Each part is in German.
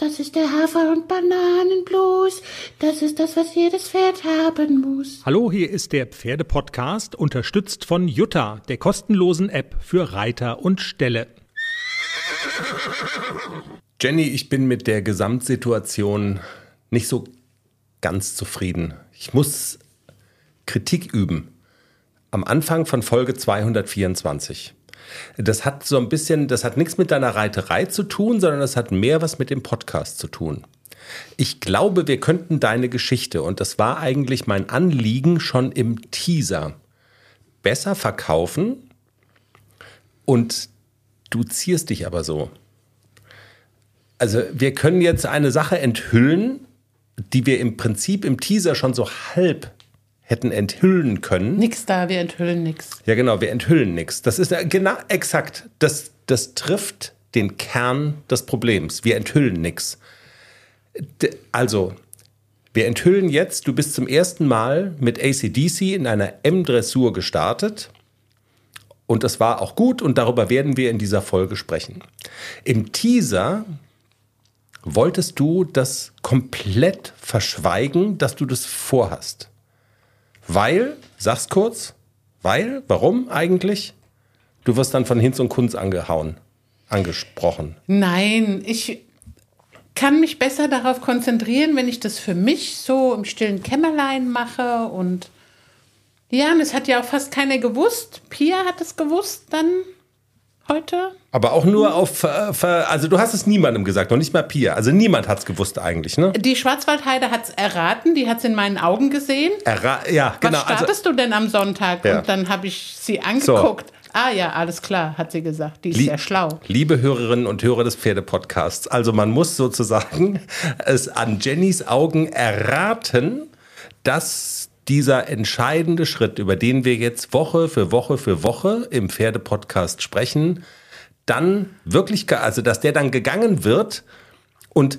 Das ist der Hafer- und Bananenblues. Das ist das, was jedes Pferd haben muss. Hallo, hier ist der Pferdepodcast, unterstützt von Jutta, der kostenlosen App für Reiter und Ställe. Jenny, ich bin mit der Gesamtsituation nicht so ganz zufrieden. Ich muss Kritik üben. Am Anfang von Folge 224. Das hat so ein bisschen, das hat nichts mit deiner Reiterei zu tun, sondern das hat mehr was mit dem Podcast zu tun. Ich glaube, wir könnten deine Geschichte, und das war eigentlich mein Anliegen schon im Teaser, besser verkaufen und du zierst dich aber so. Also wir können jetzt eine Sache enthüllen, die wir im Prinzip im Teaser schon so halb hätten enthüllen können. Nix da, wir enthüllen nix. Ja, genau, wir enthüllen nichts. Das ist genau exakt. Das, das trifft den Kern des Problems. Wir enthüllen nichts. Also, wir enthüllen jetzt, du bist zum ersten Mal mit ACDC in einer M-Dressur gestartet. Und das war auch gut und darüber werden wir in dieser Folge sprechen. Im Teaser wolltest du das komplett verschweigen, dass du das vorhast. Weil, sag's kurz, weil, warum eigentlich? Du wirst dann von Hinz und Kunz angehauen, angesprochen. Nein, ich kann mich besser darauf konzentrieren, wenn ich das für mich so im stillen Kämmerlein mache und ja, und es hat ja auch fast keiner gewusst. Pia hat es gewusst dann heute. Aber auch nur auf, äh, also du hast es niemandem gesagt, noch nicht mal Pia. Also niemand hat's gewusst eigentlich, ne? Die Schwarzwaldheide hat es erraten, die hat es in meinen Augen gesehen. Erra ja, Was genau. Also, startest du denn am Sonntag? Ja. Und dann habe ich sie angeguckt. Ah ja, alles klar, hat sie gesagt. Die ist Lie- sehr schlau. Liebe Hörerinnen und Hörer des Pferdepodcasts, also man muss sozusagen es an Jennys Augen erraten, dass dieser entscheidende Schritt, über den wir jetzt Woche für Woche für Woche im Pferdepodcast sprechen, dann wirklich, also dass der dann gegangen wird und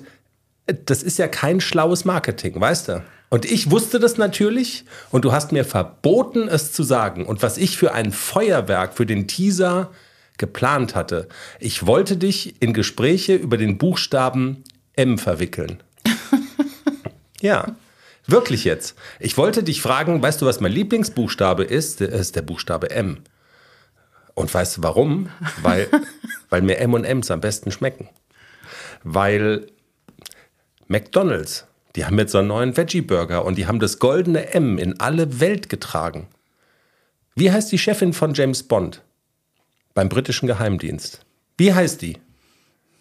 das ist ja kein schlaues Marketing, weißt du? Und ich wusste das natürlich und du hast mir verboten, es zu sagen. Und was ich für ein Feuerwerk für den Teaser geplant hatte, ich wollte dich in Gespräche über den Buchstaben M verwickeln. ja, wirklich jetzt. Ich wollte dich fragen, weißt du, was mein Lieblingsbuchstabe ist? Das ist der Buchstabe M. Und weißt du warum? Weil, weil mir M und M's am besten schmecken. Weil McDonald's, die haben jetzt so einen neuen Veggie-Burger und die haben das goldene M in alle Welt getragen. Wie heißt die Chefin von James Bond beim britischen Geheimdienst? Wie heißt die?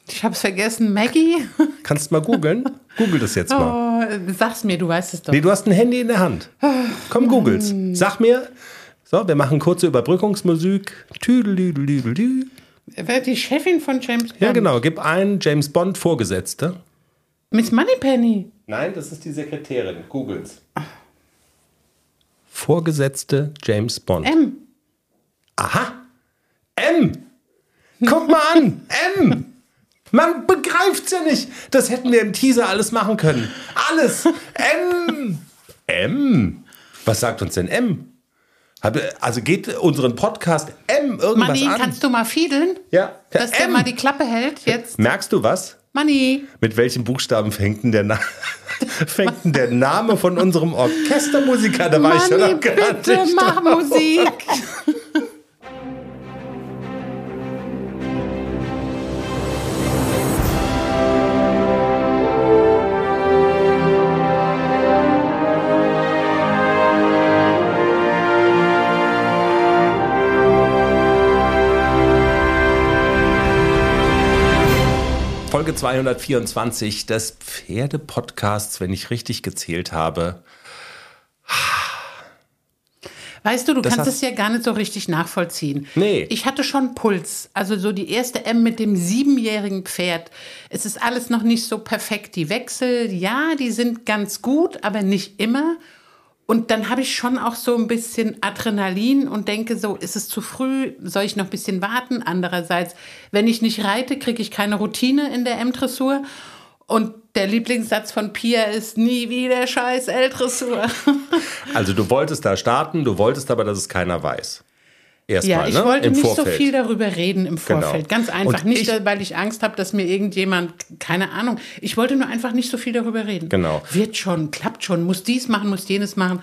Ich habe es vergessen, Maggie. Kannst du mal googeln? Google das jetzt mal. Oh, sag's mir, du weißt es doch. Nee, du hast ein Handy in der Hand. Komm, googel's. Sag mir. So, wir machen kurze Überbrückungsmusik. Tüdelüdelüdelü. Wer die Chefin von James Bond? Ja, genau. Gib ein James Bond Vorgesetzte. Miss Moneypenny. Nein, das ist die Sekretärin. Googles. Vorgesetzte James Bond. M. Aha. M. Guck mal an. M. Man begreift's ja nicht. Das hätten wir im Teaser alles machen können. Alles. M. M. Was sagt uns denn M? Also geht unseren Podcast M irgendwas Manni, an? kannst du mal fiedeln? ja. Dass der M. mal die Klappe hält jetzt. Merkst du was? Manni. Mit welchen Buchstaben fängt denn der, Na fängt denn der Name von unserem Orchestermusiker? Da war ich schon Manni, noch gar bitte mach. Musik. 224 des Pferdepodcasts, wenn ich richtig gezählt habe. Weißt du, du Das kannst es ja gar nicht so richtig nachvollziehen. Nee. Ich hatte schon Puls. Also so die erste M mit dem siebenjährigen Pferd. Es ist alles noch nicht so perfekt. Die Wechsel, ja, die sind ganz gut, aber nicht immer. Und dann habe ich schon auch so ein bisschen Adrenalin und denke so, ist es zu früh? Soll ich noch ein bisschen warten? Andererseits, wenn ich nicht reite, kriege ich keine Routine in der M-Dressur. Und der Lieblingssatz von Pia ist nie wieder scheiß L-Dressur. Also du wolltest da starten, du wolltest aber, dass es keiner weiß. Erstmal, Ja, ich ne? wollte Im nicht Vorfeld. so viel darüber reden im Genau. Vorfeld. Ganz einfach. Und nicht, ich- weil ich Angst habe, dass mir irgendjemand, keine Ahnung. Ich wollte nur einfach nicht so viel darüber reden. Genau. Wird schon, klappt schon, muss dies machen, muss jenes machen.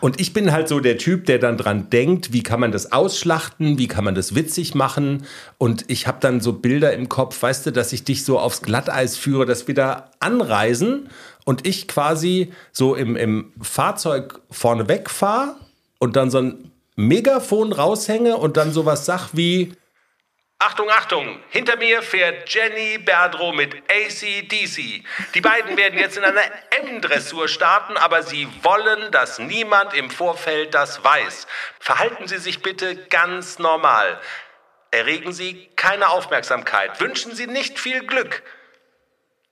Und ich bin halt so der Typ, der dann dran denkt, wie kann man das ausschlachten, wie kann man das witzig machen. Und ich habe dann so Bilder im Kopf, weißt du, dass ich dich so aufs Glatteis führe, dass wir da anreisen und ich quasi so im, im Fahrzeug vorne wegfahre und dann so ein Megafon raushänge und dann sowas sag wie Achtung, Achtung! Hinter mir fährt Jenny Berdro mit ACDC. Die beiden werden jetzt in einer M-Dressur starten, aber sie wollen, dass niemand im Vorfeld das weiß. Verhalten Sie sich bitte ganz normal. Erregen Sie keine Aufmerksamkeit. Wünschen Sie nicht viel Glück.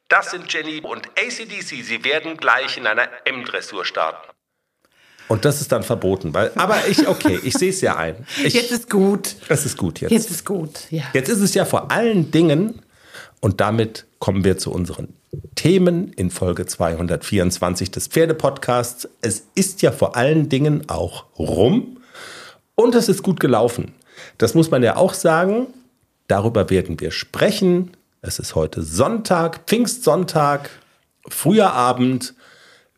Das sind Jenny und ACDC. Sie werden gleich in einer M-Dressur starten. Und das ist dann verboten, weil. Aber ich, okay, ich sehe es ja ein. Ich, Jetzt ist gut. es ist gut jetzt. Jetzt ist gut. Ja. Jetzt ist es ja vor allen Dingen, und damit kommen wir zu unseren Themen in Folge 224 des Pferdepodcasts. Es ist ja vor allen Dingen auch rum und es ist gut gelaufen. Das muss man ja auch sagen. Darüber werden wir sprechen. Es ist heute Sonntag, Pfingstsonntag, früher Abend.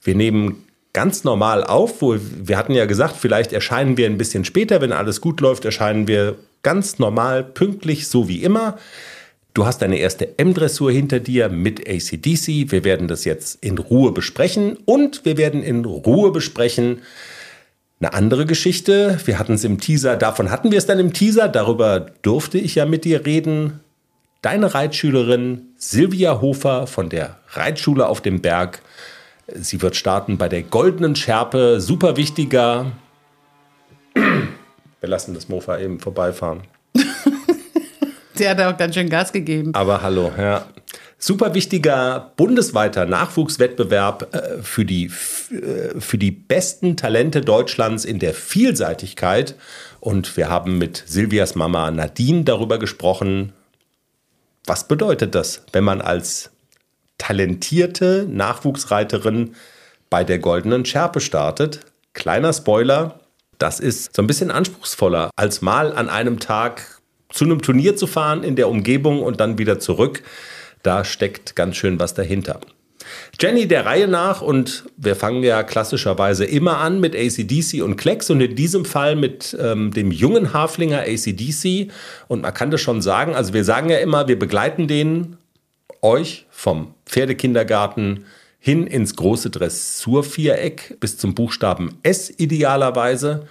Wir nehmen ganz normal auf, wo wir hatten ja gesagt, vielleicht erscheinen wir ein bisschen später, wenn alles gut läuft, erscheinen wir ganz normal, pünktlich, so wie immer. Du hast deine erste M-Dressur hinter dir mit ACDC. Wir werden das jetzt in Ruhe besprechen und wir werden in Ruhe besprechen eine andere Geschichte. Wir hatten es im Teaser, davon hatten wir es dann im Teaser, darüber durfte ich ja mit dir reden. Deine Reitschülerin Silvia Hofer von der Reitschule auf dem Berg. Sie wird starten bei der Goldenen Schärpe, super wichtiger. Wir lassen das Mofa eben vorbeifahren. Der hat auch ganz schön Gas gegeben. Aber hallo, ja. Super wichtiger bundesweiter Nachwuchswettbewerb äh, für, die, äh, für die besten Talente Deutschlands in der Vielseitigkeit. Und wir haben mit Silvias Mama Nadine darüber gesprochen, was bedeutet das, wenn man als talentierte Nachwuchsreiterin bei der Goldenen Schärpe startet. Kleiner Spoiler, das ist so ein bisschen anspruchsvoller, als mal an einem Tag zu einem Turnier zu fahren in der Umgebung und dann wieder zurück. Da steckt ganz schön was dahinter. Jenny der Reihe nach und wir fangen ja klassischerweise immer an mit ACDC und Klecks und in diesem Fall mit ähm, dem jungen Haflinger ACDC. Und man kann das schon sagen, also wir sagen ja immer, wir begleiten den euch vom Pferdekindergarten hin ins große Dressurviereck bis zum Buchstaben S idealerweise.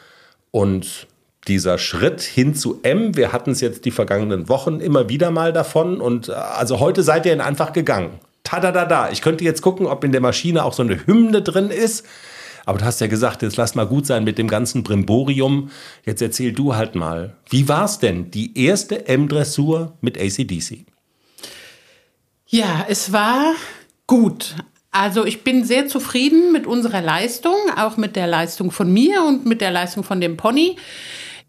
Und dieser Schritt hin zu M, wir hatten es jetzt die vergangenen Wochen immer wieder mal davon. Und äh, also heute seid ihr ihn einfach gegangen. Tadadada. Ich könnte jetzt gucken, ob in der Maschine auch so eine Hymne drin ist. Aber du hast ja gesagt, jetzt lass mal gut sein mit dem ganzen Brimborium. Jetzt erzähl du halt mal, wie war's denn die erste M-Dressur mit ACDC? Ja, es war gut. Also ich bin sehr zufrieden mit unserer Leistung, auch mit der Leistung von mir und mit der Leistung von dem Pony.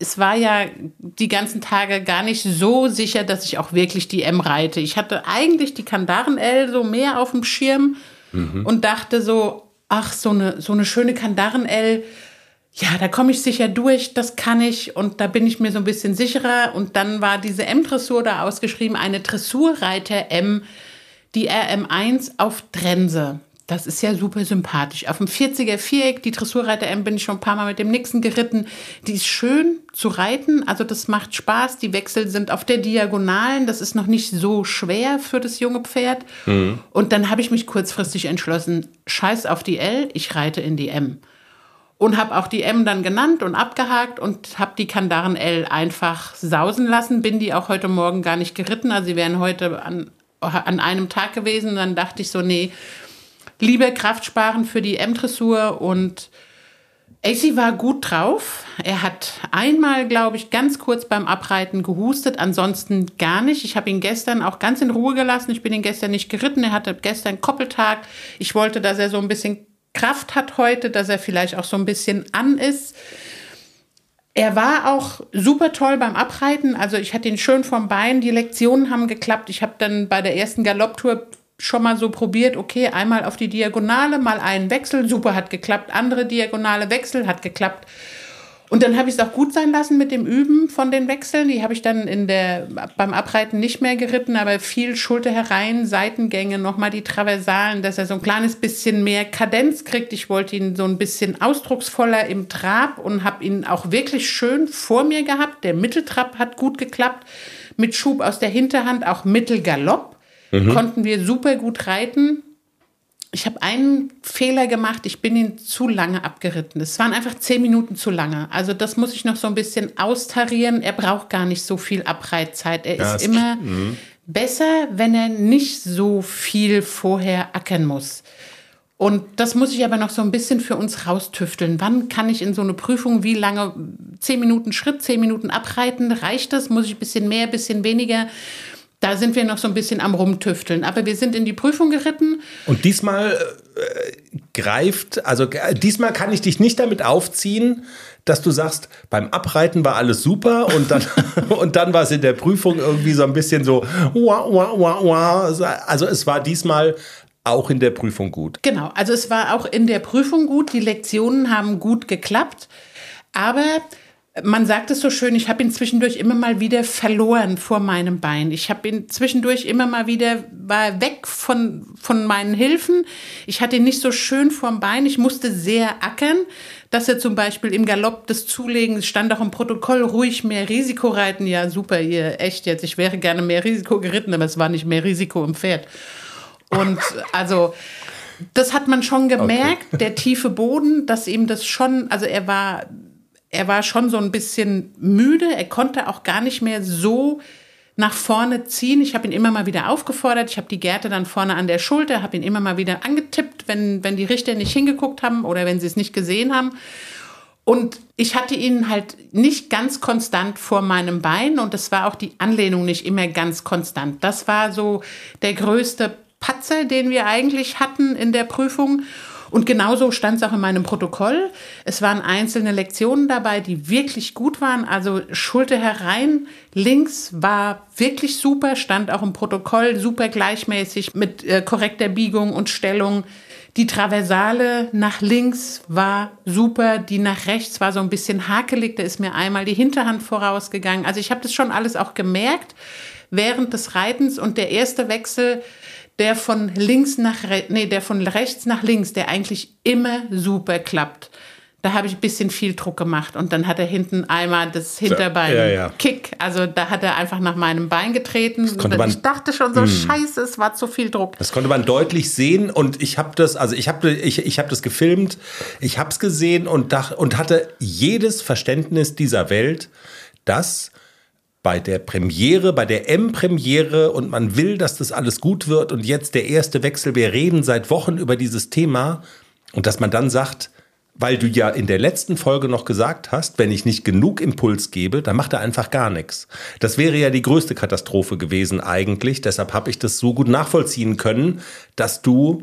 Es war ja die ganzen Tage gar nicht so sicher, dass ich auch wirklich die M reite. Ich hatte eigentlich die Kandaren L so mehr auf dem Schirm und dachte so, ach, so eine, so eine schöne Kandaren L, ja, da komme ich sicher durch, das kann ich und da bin ich mir so ein bisschen sicherer. Und dann war diese M-Dressur da ausgeschrieben, eine Dressurreiter M, die RM1 auf Trense. Das ist ja super sympathisch. Auf dem 40er Viereck, die Dressurreiter M, bin ich schon ein paar Mal mit dem Nixon geritten. Die ist schön zu reiten, also das macht Spaß. Die Wechsel sind auf der Diagonalen, das ist noch nicht so schwer für das junge Pferd. Und dann habe ich mich kurzfristig entschlossen, scheiß auf die L, ich reite in die M und habe auch die M dann genannt und abgehakt und habe die Kandaren L einfach sausen lassen. Bin die auch heute Morgen gar nicht geritten. Also sie wären heute an, an einem Tag gewesen. Dann dachte ich so, nee, lieber Kraft sparen für die M-Dressur und AC war gut drauf. Er hat einmal, glaube ich, ganz kurz beim Abreiten gehustet, ansonsten gar nicht. Ich habe ihn gestern auch ganz in Ruhe gelassen. Ich bin ihn gestern nicht geritten. Er hatte gestern Koppeltag. Ich wollte, dass er so ein bisschen Kraft hat heute, dass er vielleicht auch so ein bisschen an ist. Er war auch super toll beim Abreiten. Also ich hatte ihn schön vom Bein. Die Lektionen haben geklappt. Ich habe dann bei der ersten Galopptour schon mal so probiert, okay, einmal auf die Diagonale, mal einen Wechsel, super, hat geklappt. Andere Diagonale Wechsel, hat geklappt. Und dann habe ich es auch gut sein lassen mit dem Üben von den Wechseln. Die habe ich dann in der, beim Abreiten nicht mehr geritten, aber viel Schulter herein, Seitengänge, nochmal die Traversalen, dass er so ein kleines bisschen mehr Kadenz kriegt. Ich wollte ihn so ein bisschen ausdrucksvoller im Trab und habe ihn auch wirklich schön vor mir gehabt. Der Mitteltrab hat gut geklappt. Mit Schub aus der Hinterhand, auch Mittelgalopp. Mhm. Konnten wir super gut reiten ich habe einen Fehler gemacht, ich bin ihn zu lange abgeritten. Es waren einfach zehn Minuten zu lange. Also das muss ich noch so ein bisschen austarieren. Er braucht gar nicht so viel Abreitzeit. Er ja, ist immer mhm. besser, wenn er nicht so viel vorher ackern muss. Und das muss ich aber noch so ein bisschen für uns raustüfteln. Wann kann ich in so eine Prüfung, wie lange, zehn Minuten Schritt, zehn Minuten abreiten, reicht das? Muss ich ein bisschen mehr, ein bisschen weniger? Da sind wir noch so ein bisschen am Rumtüfteln. Aber wir sind in die Prüfung geritten. Und diesmal äh, greift, also äh, diesmal kann ich dich nicht damit aufziehen, dass du sagst, beim Abreiten war alles super und dann, und dann war es in der Prüfung irgendwie so ein bisschen so, wah, wah, wah, wah. also es war diesmal auch in der Prüfung gut. Genau, also es war auch in der Prüfung gut, die Lektionen haben gut geklappt, aber man sagt es so schön, ich habe ihn zwischendurch immer mal wieder verloren vor meinem Bein. Ich habe ihn zwischendurch immer mal wieder, war weg von, von meinen Hilfen. Ich hatte ihn nicht so schön vorm Bein. Ich musste sehr ackern, dass er zum Beispiel im Galopp des Zulegens stand auch im Protokoll, ruhig mehr Risiko reiten. Ja, super, ihr echt jetzt. Ich wäre gerne mehr Risiko geritten, aber es war nicht mehr Risiko im Pferd. Und also, das hat man schon gemerkt, okay. der tiefe Boden, dass ihm das schon, also er war er war schon so ein bisschen müde. Er konnte auch gar nicht mehr so nach vorne ziehen. Ich habe ihn immer mal wieder aufgefordert. Ich habe die Gerte dann vorne an der Schulter, habe ihn immer mal wieder angetippt, wenn, wenn die Richter nicht hingeguckt haben oder wenn sie es nicht gesehen haben. Und ich hatte ihn halt nicht ganz konstant vor meinem Bein und es war auch die Anlehnung nicht immer ganz konstant. Das war so der größte Patzer, den wir eigentlich hatten in der Prüfung. Und genauso stand es auch in meinem Protokoll. Es waren einzelne Lektionen dabei, die wirklich gut waren. Also Schulter herein, links war wirklich super, stand auch im Protokoll super gleichmäßig mit äh, korrekter Biegung und Stellung. Die Traversale nach links war super, die nach rechts war so ein bisschen hakelig, da ist mir einmal die Hinterhand vorausgegangen. Also ich habe das schon alles auch gemerkt während des Reitens und der erste Wechsel der von links nach rechts, nee, der von rechts nach links, der eigentlich immer super klappt. Da habe ich ein bisschen viel Druck gemacht und dann hat er hinten einmal das Hinterbein ja, ja. Kick. Also da hat er einfach nach meinem Bein getreten. Man, ich dachte schon so, mh. Hm. scheiße, es war zu viel Druck. Das konnte man deutlich sehen und ich habe das, also ich habe ich, ich hab das gefilmt, ich habe es gesehen und, dach, und hatte jedes Verständnis dieser Welt, dass bei der Premiere, bei der M-Premiere und man will, dass das alles gut wird und jetzt der erste Wechsel, wir reden seit Wochen über dieses Thema und dass man dann sagt, weil du ja in der letzten Folge noch gesagt hast, wenn ich nicht genug Impuls gebe, dann macht er einfach gar nichts. Das wäre ja die größte Katastrophe gewesen eigentlich. Deshalb habe ich das so gut nachvollziehen können, dass du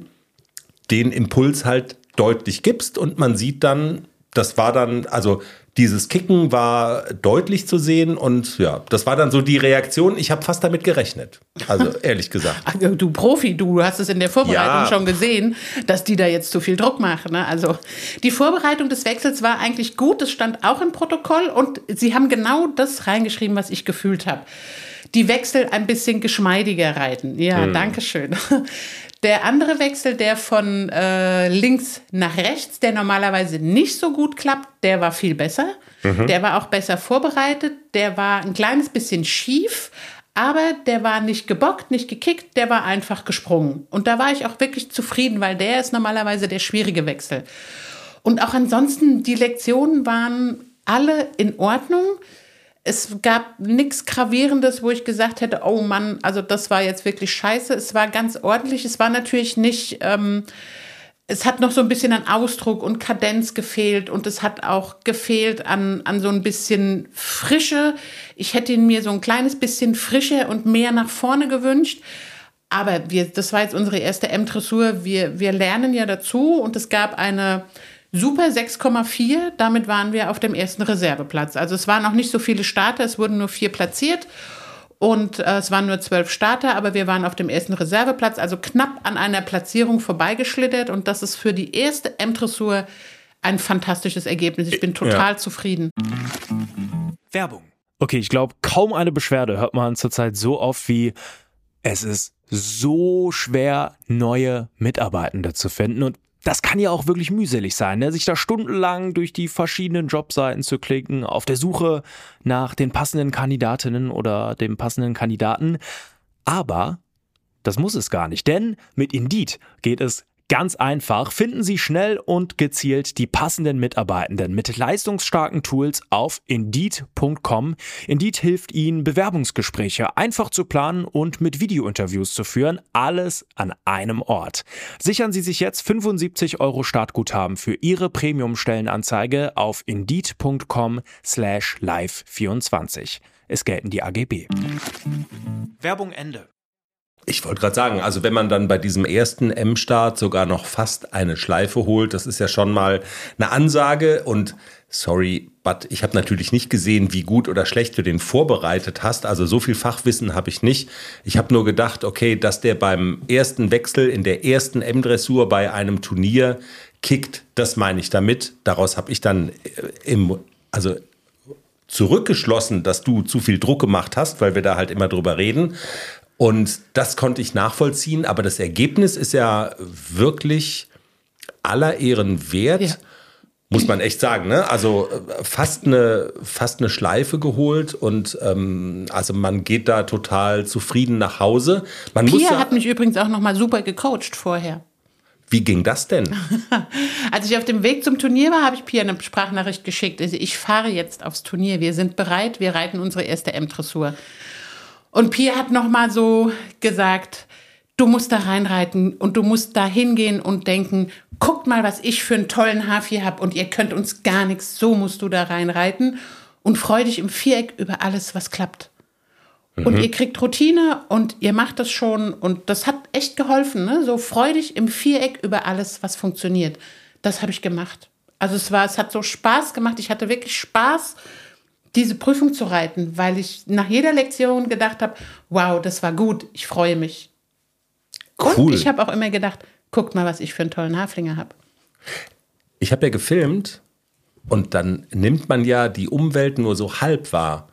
den Impuls halt deutlich gibst und man sieht dann, das war dann, also dieses Kicken war deutlich zu sehen und ja, das war dann so die Reaktion. Ich habe fast damit gerechnet. Also ehrlich gesagt. Ach, du Profi, du hast es in der Vorbereitung ja. schon gesehen, dass die da jetzt zu viel Druck machen. Ne? Also die Vorbereitung des Wechsels war eigentlich gut. Es stand auch im Protokoll und sie haben genau das reingeschrieben, was ich gefühlt habe. Die Wechsel ein bisschen geschmeidiger reiten. Ja, hm. danke schön. Der andere Wechsel, der von äh, links nach rechts, der normalerweise nicht so gut klappt, der war viel besser. Mhm. Der war auch besser vorbereitet. Der war ein kleines bisschen schief, aber der war nicht gebockt, nicht gekickt, der war einfach gesprungen. Und da war ich auch wirklich zufrieden, weil der ist normalerweise der schwierige Wechsel. Und auch ansonsten, die Lektionen waren alle in Ordnung es gab nichts Gravierendes, wo ich gesagt hätte, oh Mann, also das war jetzt wirklich scheiße. Es war ganz ordentlich. Es war natürlich nicht, ähm, es hat noch so ein bisschen an Ausdruck und Kadenz gefehlt und es hat auch gefehlt an, an so ein bisschen Frische. Ich hätte mir so ein kleines bisschen frischer und mehr nach vorne gewünscht. Aber wir, das war jetzt unsere erste M-Dressur. Wir, wir lernen ja dazu und es gab eine Super 6,4. Damit waren wir auf dem ersten Reserveplatz. Also es waren noch nicht so viele Starter, es wurden nur vier platziert. Und äh, es waren nur zwölf Starter, aber wir waren auf dem ersten Reserveplatz, also knapp an einer Platzierung vorbeigeschlittert. Und das ist für die erste M-Dressur ein fantastisches Ergebnis. Ich bin total ja. zufrieden. Werbung. Okay, ich glaube, kaum eine Beschwerde hört man zurzeit so oft wie es ist so schwer, neue Mitarbeitende zu finden. Und das kann ja auch wirklich mühselig sein, ne? sich da stundenlang durch die verschiedenen Jobseiten zu klicken, auf der Suche nach den passenden Kandidatinnen oder dem passenden Kandidaten. Aber das muss es gar nicht, denn mit Indeed geht es Ganz einfach, finden Sie schnell und gezielt die passenden Mitarbeitenden mit leistungsstarken Tools auf Indeed.com. Indeed hilft Ihnen, Bewerbungsgespräche einfach zu planen und mit Videointerviews zu führen. Alles an einem Ort. Sichern Sie sich jetzt 75 Euro Startguthaben für Ihre Premium-Stellenanzeige auf Indeed.com slash live24. Es gelten die AGB. Werbung Ende. Ich wollte gerade sagen, also wenn man dann bei diesem ersten M-Start sogar noch fast eine Schleife holt, das ist ja schon mal eine Ansage und sorry, but ich habe natürlich nicht gesehen, wie gut oder schlecht du den vorbereitet hast. Also so viel Fachwissen habe ich nicht. Ich habe nur gedacht, okay, dass der beim ersten Wechsel in der ersten M-Dressur bei einem Turnier kickt, das meine ich damit. Daraus habe ich dann äh, im, also zurückgeschlossen, dass du zu viel Druck gemacht hast, weil wir da halt immer drüber reden. Und das konnte ich nachvollziehen, aber das Ergebnis ist ja wirklich aller Ehren wert. Ja. Muss man echt sagen, ne? Also äh, fast eine, fast eine Schleife geholt und ähm, also man geht da total zufrieden nach Hause. Man Pia muss hat mich übrigens auch nochmal super gecoacht vorher. Wie ging das denn? Als ich auf dem Weg zum Turnier war, habe ich Pia eine Sprachnachricht geschickt. Also ich fahre jetzt aufs Turnier. Wir sind bereit. Wir reiten unsere erste M-Dressur. Und Pia hat noch mal so gesagt, du musst da reinreiten und du musst da hingehen und denken, guckt mal, was ich für einen tollen Hafi habe und ihr könnt uns gar nichts, so musst du da reinreiten und freu dich im Viereck über alles, was klappt. Mhm. Und ihr kriegt Routine und ihr macht das schon und das hat echt geholfen, ne? So freu dich im Viereck über alles, was funktioniert. Das habe ich gemacht. Also es war, es hat so Spaß gemacht. Ich hatte wirklich Spaß diese Prüfung zu reiten, weil ich nach jeder Lektion gedacht habe, wow, das war gut, ich freue mich. Cool. Und ich habe auch immer gedacht, guckt mal, was ich für einen tollen Haflinger habe. Ich habe ja gefilmt und dann nimmt man ja die Umwelt nur so halb wahr.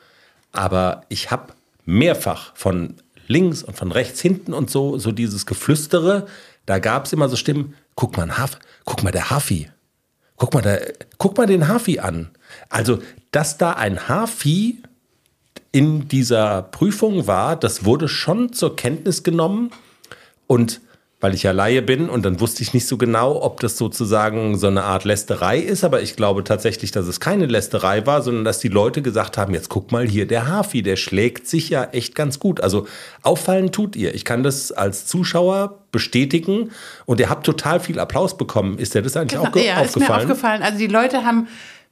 Aber ich habe mehrfach von links und von rechts hinten und so, so dieses Geflüstere, da gab es immer so Stimmen, guck mal, Haf, guck mal, der Hafi. Guck mal, der, guck mal den Hafi an. Also dass da ein Haarvieh in dieser Prüfung war, das wurde schon zur Kenntnis genommen. Und weil ich ja Laie bin und dann wusste ich nicht so genau, ob das sozusagen so eine Art Lästerei ist, aber ich glaube tatsächlich, dass es keine Lästerei war, sondern dass die Leute gesagt haben, jetzt guck mal hier, der Hafi, der schlägt sich ja echt ganz gut. Also auffallen tut ihr. Ich kann das als Zuschauer bestätigen und ihr habt total viel Applaus bekommen. Ist dir das eigentlich genau, auch ja, aufgefallen? Ja, ist mir aufgefallen. Also die Leute haben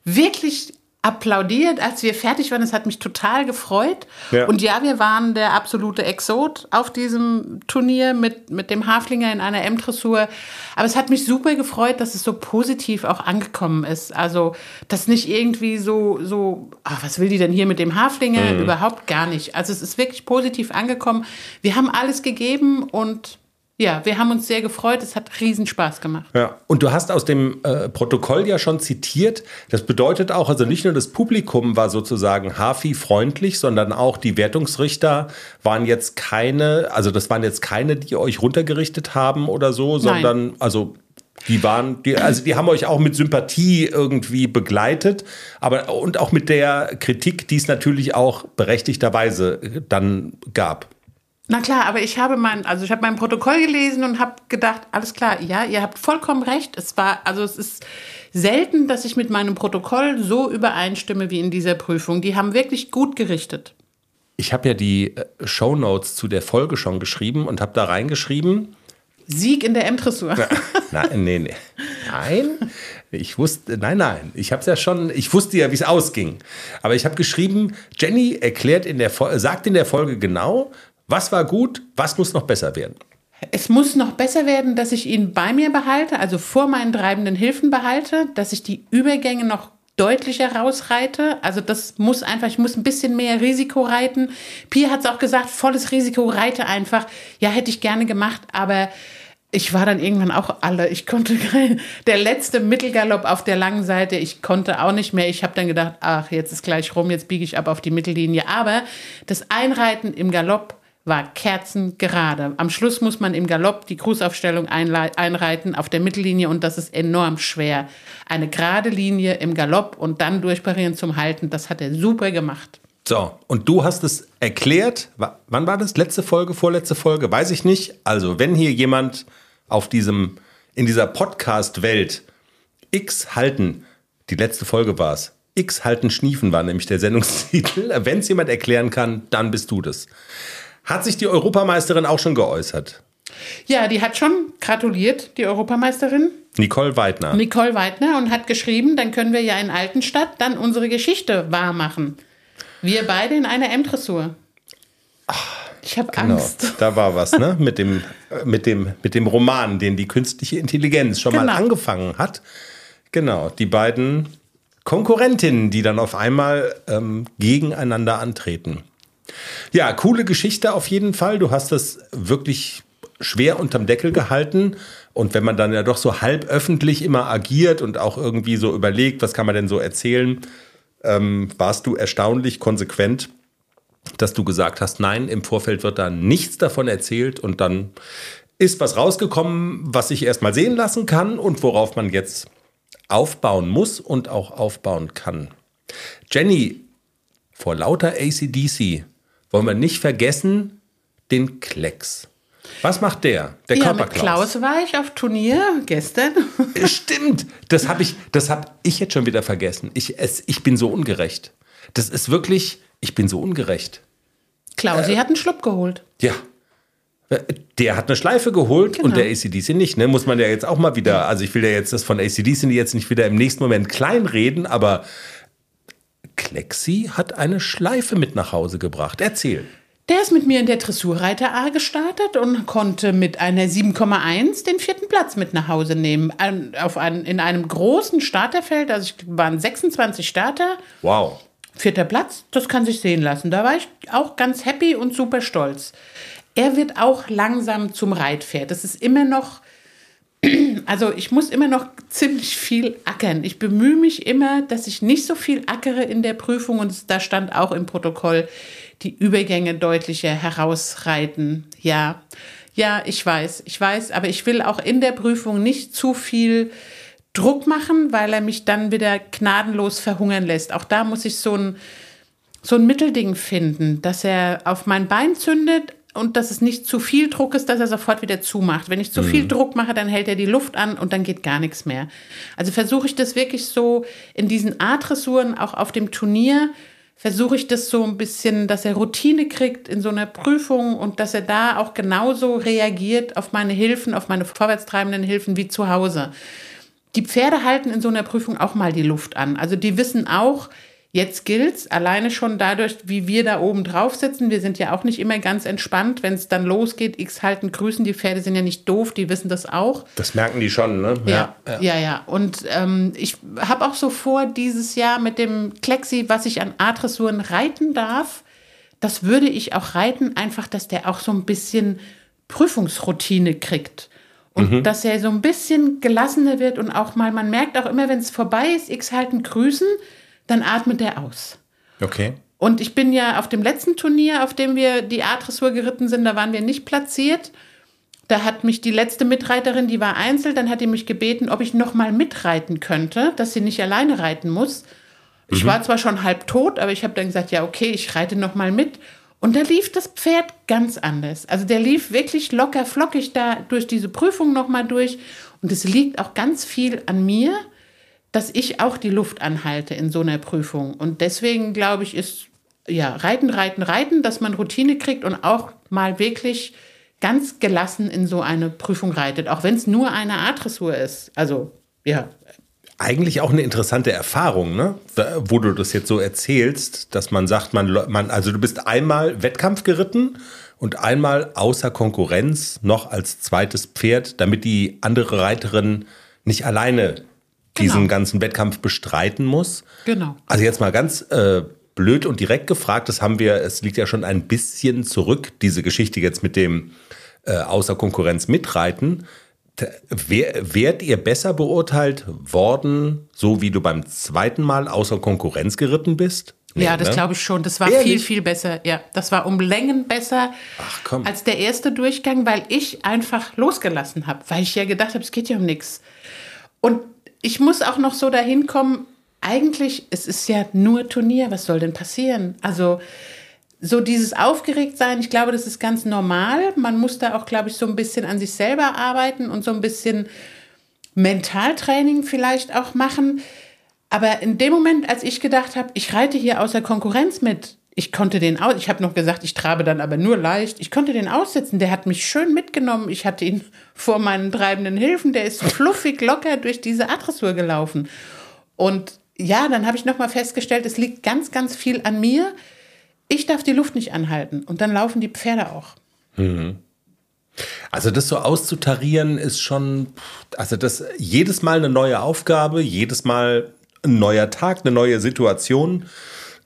wirklich applaudiert, als wir fertig waren. Es hat mich total gefreut. Ja. Und ja, wir waren der absolute Exot auf diesem Turnier mit, mit dem Haflinger in einer M-Dressur. Aber es hat mich super gefreut, dass es so positiv auch angekommen ist. Also, dass nicht irgendwie so, so, ach, was will die denn hier mit dem Haflinger? Mhm. Überhaupt gar nicht. Also, es ist wirklich positiv angekommen. Wir haben alles gegeben und ja, wir haben uns sehr gefreut. Es hat riesen Spaß gemacht. Ja, und du hast aus dem äh, Protokoll ja schon zitiert. Das bedeutet auch, also nicht nur das Publikum war sozusagen Hafi-freundlich, sondern auch die Wertungsrichter waren jetzt keine, also das waren jetzt keine, die euch runtergerichtet haben oder so, sondern Nein. also die waren, die, also die haben euch auch mit Sympathie irgendwie begleitet, aber und auch mit der Kritik, die es natürlich auch berechtigterweise dann gab. Na klar, aber ich habe mein, also ich habe mein Protokoll gelesen und habe gedacht, alles klar, ja, ihr habt vollkommen recht. Es war, also es ist selten, dass ich mit meinem Protokoll so übereinstimme wie in dieser Prüfung. Die haben wirklich gut gerichtet. Ich habe ja die äh, Show Notes zu der Folge schon geschrieben und habe da reingeschrieben. Sieg in der M-Dressur. Nein, nee, nee. Nein, ich wusste, nein, nein, ich habe es ja schon, ich wusste ja, wie es ausging. Aber ich habe geschrieben, Jenny erklärt in der, sagt in der Folge genau, was war gut? Was muss noch besser werden? Es muss noch besser werden, dass ich ihn bei mir behalte, also vor meinen treibenden Hilfen behalte, dass ich die Übergänge noch deutlicher rausreite. Also das muss einfach, ich muss ein bisschen mehr Risiko reiten. Pia hat es auch gesagt, volles Risiko reite einfach. Ja, hätte ich gerne gemacht, aber ich war dann irgendwann auch alle. Ich konnte der letzte Mittelgalopp auf der langen Seite, ich konnte auch nicht mehr. Ich habe dann gedacht, ach, jetzt ist gleich rum, jetzt biege ich ab auf die Mittellinie. Aber das Einreiten im Galopp war kerzengerade. Am Schluss muss man im Galopp die Grußaufstellung einreiten auf der Mittellinie und das ist enorm schwer. Eine gerade Linie im Galopp und dann durchparieren zum Halten, das hat er super gemacht. So, und du hast es erklärt. Wann war das? Letzte Folge, vorletzte Folge? Weiß ich nicht. Also, wenn hier jemand auf diesem, in dieser Podcast-Welt X halten, die letzte Folge war es. X halten Schniefen war nämlich der Sendungstitel. Wenn es jemand erklären kann, dann bist du das. Hat sich die Europameisterin auch schon geäußert? Ja, die hat schon gratuliert, die Europameisterin. Nicole Weidner. Nicole Weidner und hat geschrieben, dann können wir ja in Altenstadt dann unsere Geschichte wahr machen. Wir beide in einer M-Dressur. Ich habe genau. Angst. Da war was, ne? mit, dem, mit, dem, mit dem Roman, den die künstliche Intelligenz schon genau. mal angefangen hat. Genau, die beiden Konkurrentinnen, die dann auf einmal ähm, gegeneinander antreten. Ja, coole Geschichte auf jeden Fall. Du hast das wirklich schwer unterm Deckel gehalten. Und wenn man dann ja doch so halb öffentlich immer agiert und auch irgendwie so überlegt, was kann man denn so erzählen, ähm, warst du erstaunlich konsequent, dass du gesagt hast, nein, im Vorfeld wird da nichts davon erzählt und dann ist was rausgekommen, was ich erstmal sehen lassen kann und worauf man jetzt aufbauen muss und auch aufbauen kann. Jenny, vor lauter ACDC wollen wir nicht vergessen den Klecks. Was macht der? Der ja, Körperklaus. Mit Klaus war ich auf Turnier gestern. Stimmt. Das habe ich, das ich jetzt schon wieder vergessen. Ich, es, ich bin so ungerecht. Das ist wirklich, ich bin so ungerecht. Klausi äh, hat einen Schluck geholt. Ja. Äh, der hat eine Schleife geholt genau. und der ACDC nicht. Ne? Muss man ja jetzt auch mal wieder, also ich will ja jetzt das von ACDC jetzt nicht wieder im nächsten Moment kleinreden, aber Klexi hat eine Schleife mit nach Hause gebracht. Erzähl. Der ist mit mir in der Dressurreiter A gestartet und konnte mit einer 7,1 den vierten Platz mit nach Hause nehmen. auf ein, in einem großen Starterfeld, also es waren 26 Starter. Wow. Vierter Platz, das kann sich sehen lassen. Da war ich auch ganz happy und super stolz. Er wird auch langsam zum Reitpferd. Das ist immer noch, also ich muss immer noch ziemlich viel ackern. Ich bemühe mich immer, dass ich nicht so viel ackere in der Prüfung und da stand auch im Protokoll, die Übergänge deutlicher herausreiten. Ja, ja, ich weiß, ich weiß, aber ich will auch in der Prüfung nicht zu viel Druck machen, weil er mich dann wieder gnadenlos verhungern lässt. Auch da muss ich so ein, so ein Mittelding finden, dass er auf mein Bein zündet und dass es nicht zu viel Druck ist, dass er sofort wieder zumacht. Wenn ich zu viel mhm. Druck mache, dann hält er die Luft an und dann geht gar nichts mehr. Also versuche ich das wirklich so in diesen A-Dressuren auch auf dem Turnier versuche ich das so ein bisschen, dass er Routine kriegt in so einer Prüfung und dass er da auch genauso reagiert auf meine Hilfen, auf meine vorwärtstreibenden Hilfen wie zu Hause. Die Pferde halten in so einer Prüfung auch mal die Luft an. Also die wissen auch, Jetzt gilt's alleine schon dadurch, wie wir da oben drauf sitzen. Wir sind ja auch nicht immer ganz entspannt, wenn es dann losgeht. X halten, grüßen. Die Pferde sind ja nicht doof, die wissen das auch. Das merken die schon, ne? Ja, ja, ja. ja. Und ähm, ich habe auch so vor, dieses Jahr mit dem Klexi, was ich an A-Dressuren reiten darf, das würde ich auch reiten, einfach, dass der auch so ein bisschen Prüfungsroutine kriegt. Und mhm. dass er so ein bisschen gelassener wird und auch mal, man merkt auch immer, wenn es vorbei ist, X halten, grüßen dann atmet er aus. Okay. Und ich bin ja auf dem letzten Turnier, auf dem wir die A-Dressur geritten sind, da waren wir nicht platziert. Da hat mich die letzte Mitreiterin, die war einzeln, dann hat die mich gebeten, ob ich noch mal mitreiten könnte, dass sie nicht alleine reiten muss. Ich mhm. war zwar schon halb tot, aber ich habe dann gesagt, ja, okay, ich reite noch mal mit. Und da lief das Pferd ganz anders. Also der lief wirklich locker flockig da durch diese Prüfung noch mal durch. Und es liegt auch ganz viel an mir, dass ich auch die Luft anhalte in so einer Prüfung. Und deswegen glaube ich, ist ja reiten, reiten, reiten, dass man Routine kriegt und auch mal wirklich ganz gelassen in so eine Prüfung reitet, auch wenn es nur eine A-Dressur ist. Also ja. Eigentlich auch eine interessante Erfahrung, ne? Wo du das jetzt so erzählst, dass man sagt, man, man, also du bist einmal Wettkampf geritten und einmal außer Konkurrenz noch als zweites Pferd, damit die andere Reiterin nicht alleine diesen genau. ganzen Wettkampf bestreiten muss. Genau. Also jetzt mal ganz äh, blöd und direkt gefragt, das haben wir, es liegt ja schon ein bisschen zurück, diese Geschichte jetzt mit dem äh, außer Konkurrenz mitreiten. Wer, wärt ihr besser beurteilt worden, so wie du beim zweiten Mal außer Konkurrenz geritten bist? Nee, ja, das ne? glaube ich schon. Das war Ehrlich? viel, viel besser. Ja, das war um Längen besser als der erste Durchgang, weil ich einfach losgelassen habe, weil ich ja gedacht habe, es geht ja um nichts. Und ich muss auch noch so dahin kommen, eigentlich, es ist ja nur Turnier, was soll denn passieren? Also so dieses Aufgeregtsein, ich glaube, das ist ganz normal. Man muss da auch, glaube ich, so ein bisschen an sich selber arbeiten und so ein bisschen Mentaltraining vielleicht auch machen. Aber in dem Moment, als ich gedacht habe, ich reite hier außer Konkurrenz mit, ich konnte den aus, ich habe noch gesagt, ich trabe dann aber nur leicht. Ich konnte den aussitzen, der hat mich schön mitgenommen. Ich hatte ihn vor meinen treibenden Hilfen, der ist fluffig locker durch diese Adressur gelaufen. Und ja, dann habe ich noch mal festgestellt, es liegt ganz ganz viel an mir ich darf die Luft nicht anhalten und dann laufen die Pferde auch. Mhm. Also das so auszutarieren ist schon, also das jedes Mal eine neue Aufgabe, jedes Mal ein neuer Tag, eine neue Situation,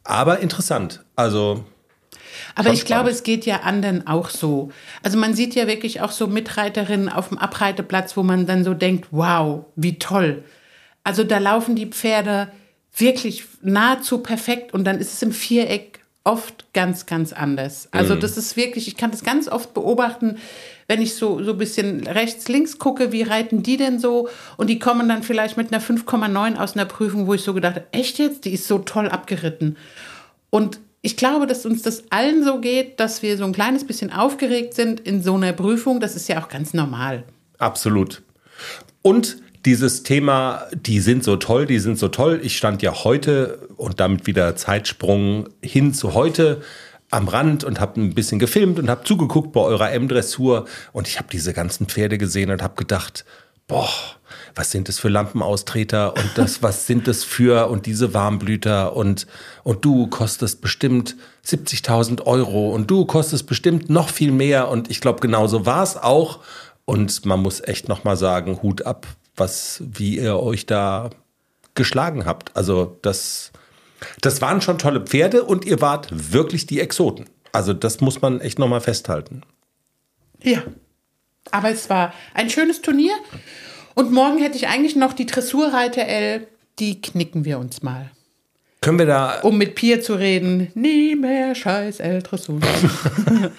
aber interessant. Also aber ich glaube, es geht ja anderen auch so. Also man sieht ja wirklich auch so Mitreiterinnen auf dem Abreiteplatz, wo man dann so denkt, wow, wie toll. Also da laufen die Pferde wirklich nahezu perfekt und dann ist es im Viereck oft ganz, ganz anders. Also mhm. das ist wirklich, ich kann das ganz oft beobachten, wenn ich so, so ein bisschen rechts, links gucke, wie reiten die denn so? Und die kommen dann vielleicht mit einer 5,9 aus einer Prüfung, wo ich so gedacht habe, echt jetzt? Die ist so toll abgeritten. Und ich glaube, dass uns das allen so geht, dass wir so ein kleines bisschen aufgeregt sind in so einer Prüfung. Das ist ja auch ganz normal. Absolut. Und dieses Thema, die sind so toll, die sind so toll. Ich stand ja heute und damit wieder Zeitsprung hin zu heute am Rand und habe ein bisschen gefilmt und habe zugeguckt bei eurer M-Dressur. Und ich habe diese ganzen Pferde gesehen und habe gedacht, boah, was sind das für Lampenaustreter und das, was sind das für und diese Warmblüter? Und, und du kostest bestimmt 70.000 Euro und du kostest bestimmt noch viel mehr. Und ich glaube, genauso war es auch. Und man muss echt nochmal sagen, Hut ab, was, wie ihr euch da geschlagen habt. Also das, das waren schon tolle Pferde und ihr wart wirklich die Exoten. Also das muss man echt nochmal festhalten. Ja, aber es war ein schönes Turnier. Und morgen hätte ich eigentlich noch die Dressurreiter L. Die knicken wir uns mal. Können wir da. Um mit Pier zu reden. Nie mehr Scheiß L Dressur.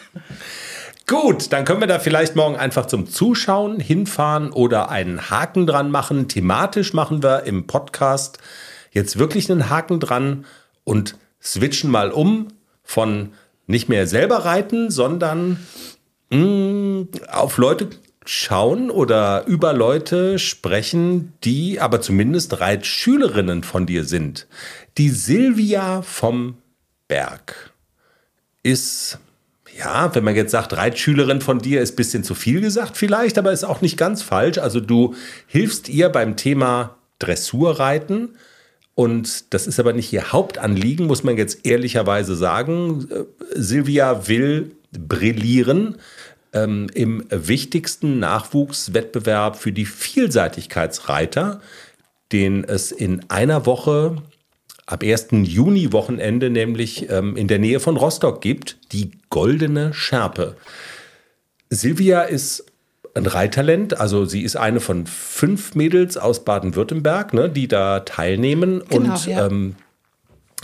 Gut, dann können wir da vielleicht morgen einfach zum Zuschauen hinfahren oder einen Haken dran machen. Thematisch machen wir im Podcast jetzt wirklich einen Haken dran und switchen mal um von nicht mehr selber reiten, sondern mh, mm, auf Leute schauen oder über Leute sprechen, die aber zumindest Reitschülerinnen von dir sind. Die Silvia vom Berg ist ja, wenn man jetzt sagt, Reitschülerin von dir ist ein bisschen zu viel gesagt vielleicht, aber ist auch nicht ganz falsch. Also du hilfst ihr beim Thema Dressurreiten. Und das ist aber nicht ihr Hauptanliegen, muss man jetzt ehrlicherweise sagen. Äh, Silvia will brillieren ähm, im wichtigsten Nachwuchswettbewerb für die Vielseitigkeitsreiter, den es in einer Woche ab 1. Juni-Wochenende nämlich ähm, in der Nähe von Rostock gibt, die Goldene Schärpe. Silvia ist ein Reittalent, also sie ist eine von fünf Mädels aus Baden-Württemberg, ne, die da teilnehmen. Genau, und ja. ähm,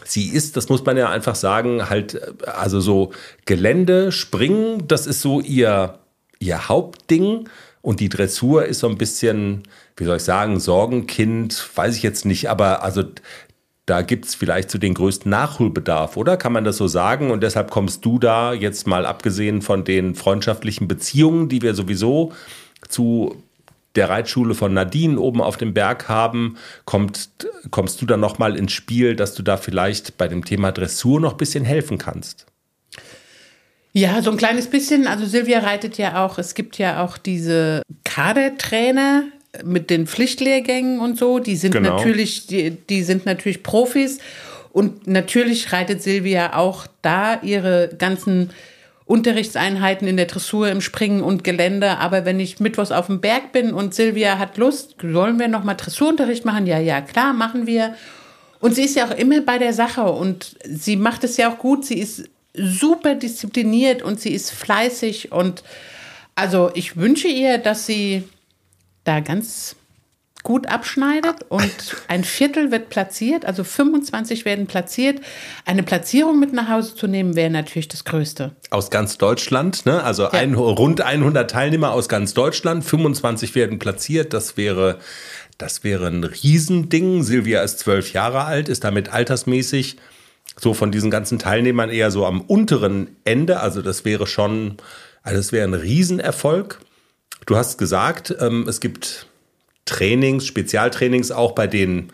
sie ist, das muss man ja einfach sagen, halt, also so Gelände, Springen, das ist so ihr, ihr Hauptding. Und die Dressur ist so ein bisschen, wie soll ich sagen, Sorgenkind, weiß ich jetzt nicht, aber also da gibt es vielleicht so den größten Nachholbedarf, oder? Kann man das so sagen? Und deshalb kommst du da jetzt mal abgesehen von den freundschaftlichen Beziehungen, die wir sowieso zu der Reitschule von Nadine oben auf dem Berg haben, kommt, kommst du dann noch mal ins Spiel, dass du da vielleicht bei dem Thema Dressur noch ein bisschen helfen kannst? Ja, so ein kleines bisschen. Also Silvia reitet ja auch, es gibt ja auch diese Kadertrainer, mit den Pflichtlehrgängen und so, die sind genau. natürlich, die, die sind natürlich Profis. Und natürlich reitet Silvia auch da ihre ganzen Unterrichtseinheiten in der Dressur, im Springen und Gelände. Aber wenn ich mittwochs auf dem Berg bin und Silvia hat Lust, sollen wir noch mal Dressurunterricht machen? Ja, ja, klar, machen wir. Und sie ist ja auch immer bei der Sache und sie macht es ja auch gut. Sie ist super diszipliniert und sie ist fleißig und Also ich wünsche ihr, dass sie da ganz gut abschneidet und ein Viertel wird platziert, also 25 werden platziert. Eine Platzierung mit nach Hause zu nehmen, wäre natürlich das Größte. Aus ganz Deutschland, ne? also ja. ein, rund 100 Teilnehmer aus ganz Deutschland, 25 werden platziert, das wäre, das wäre ein Riesending. Silvia ist zwölf Jahre alt, ist damit altersmäßig so von diesen ganzen Teilnehmern eher so am unteren Ende, also das wäre schon, also das wäre ein Riesenerfolg. Du hast gesagt, ähm, es gibt Trainings, Spezialtrainings auch bei den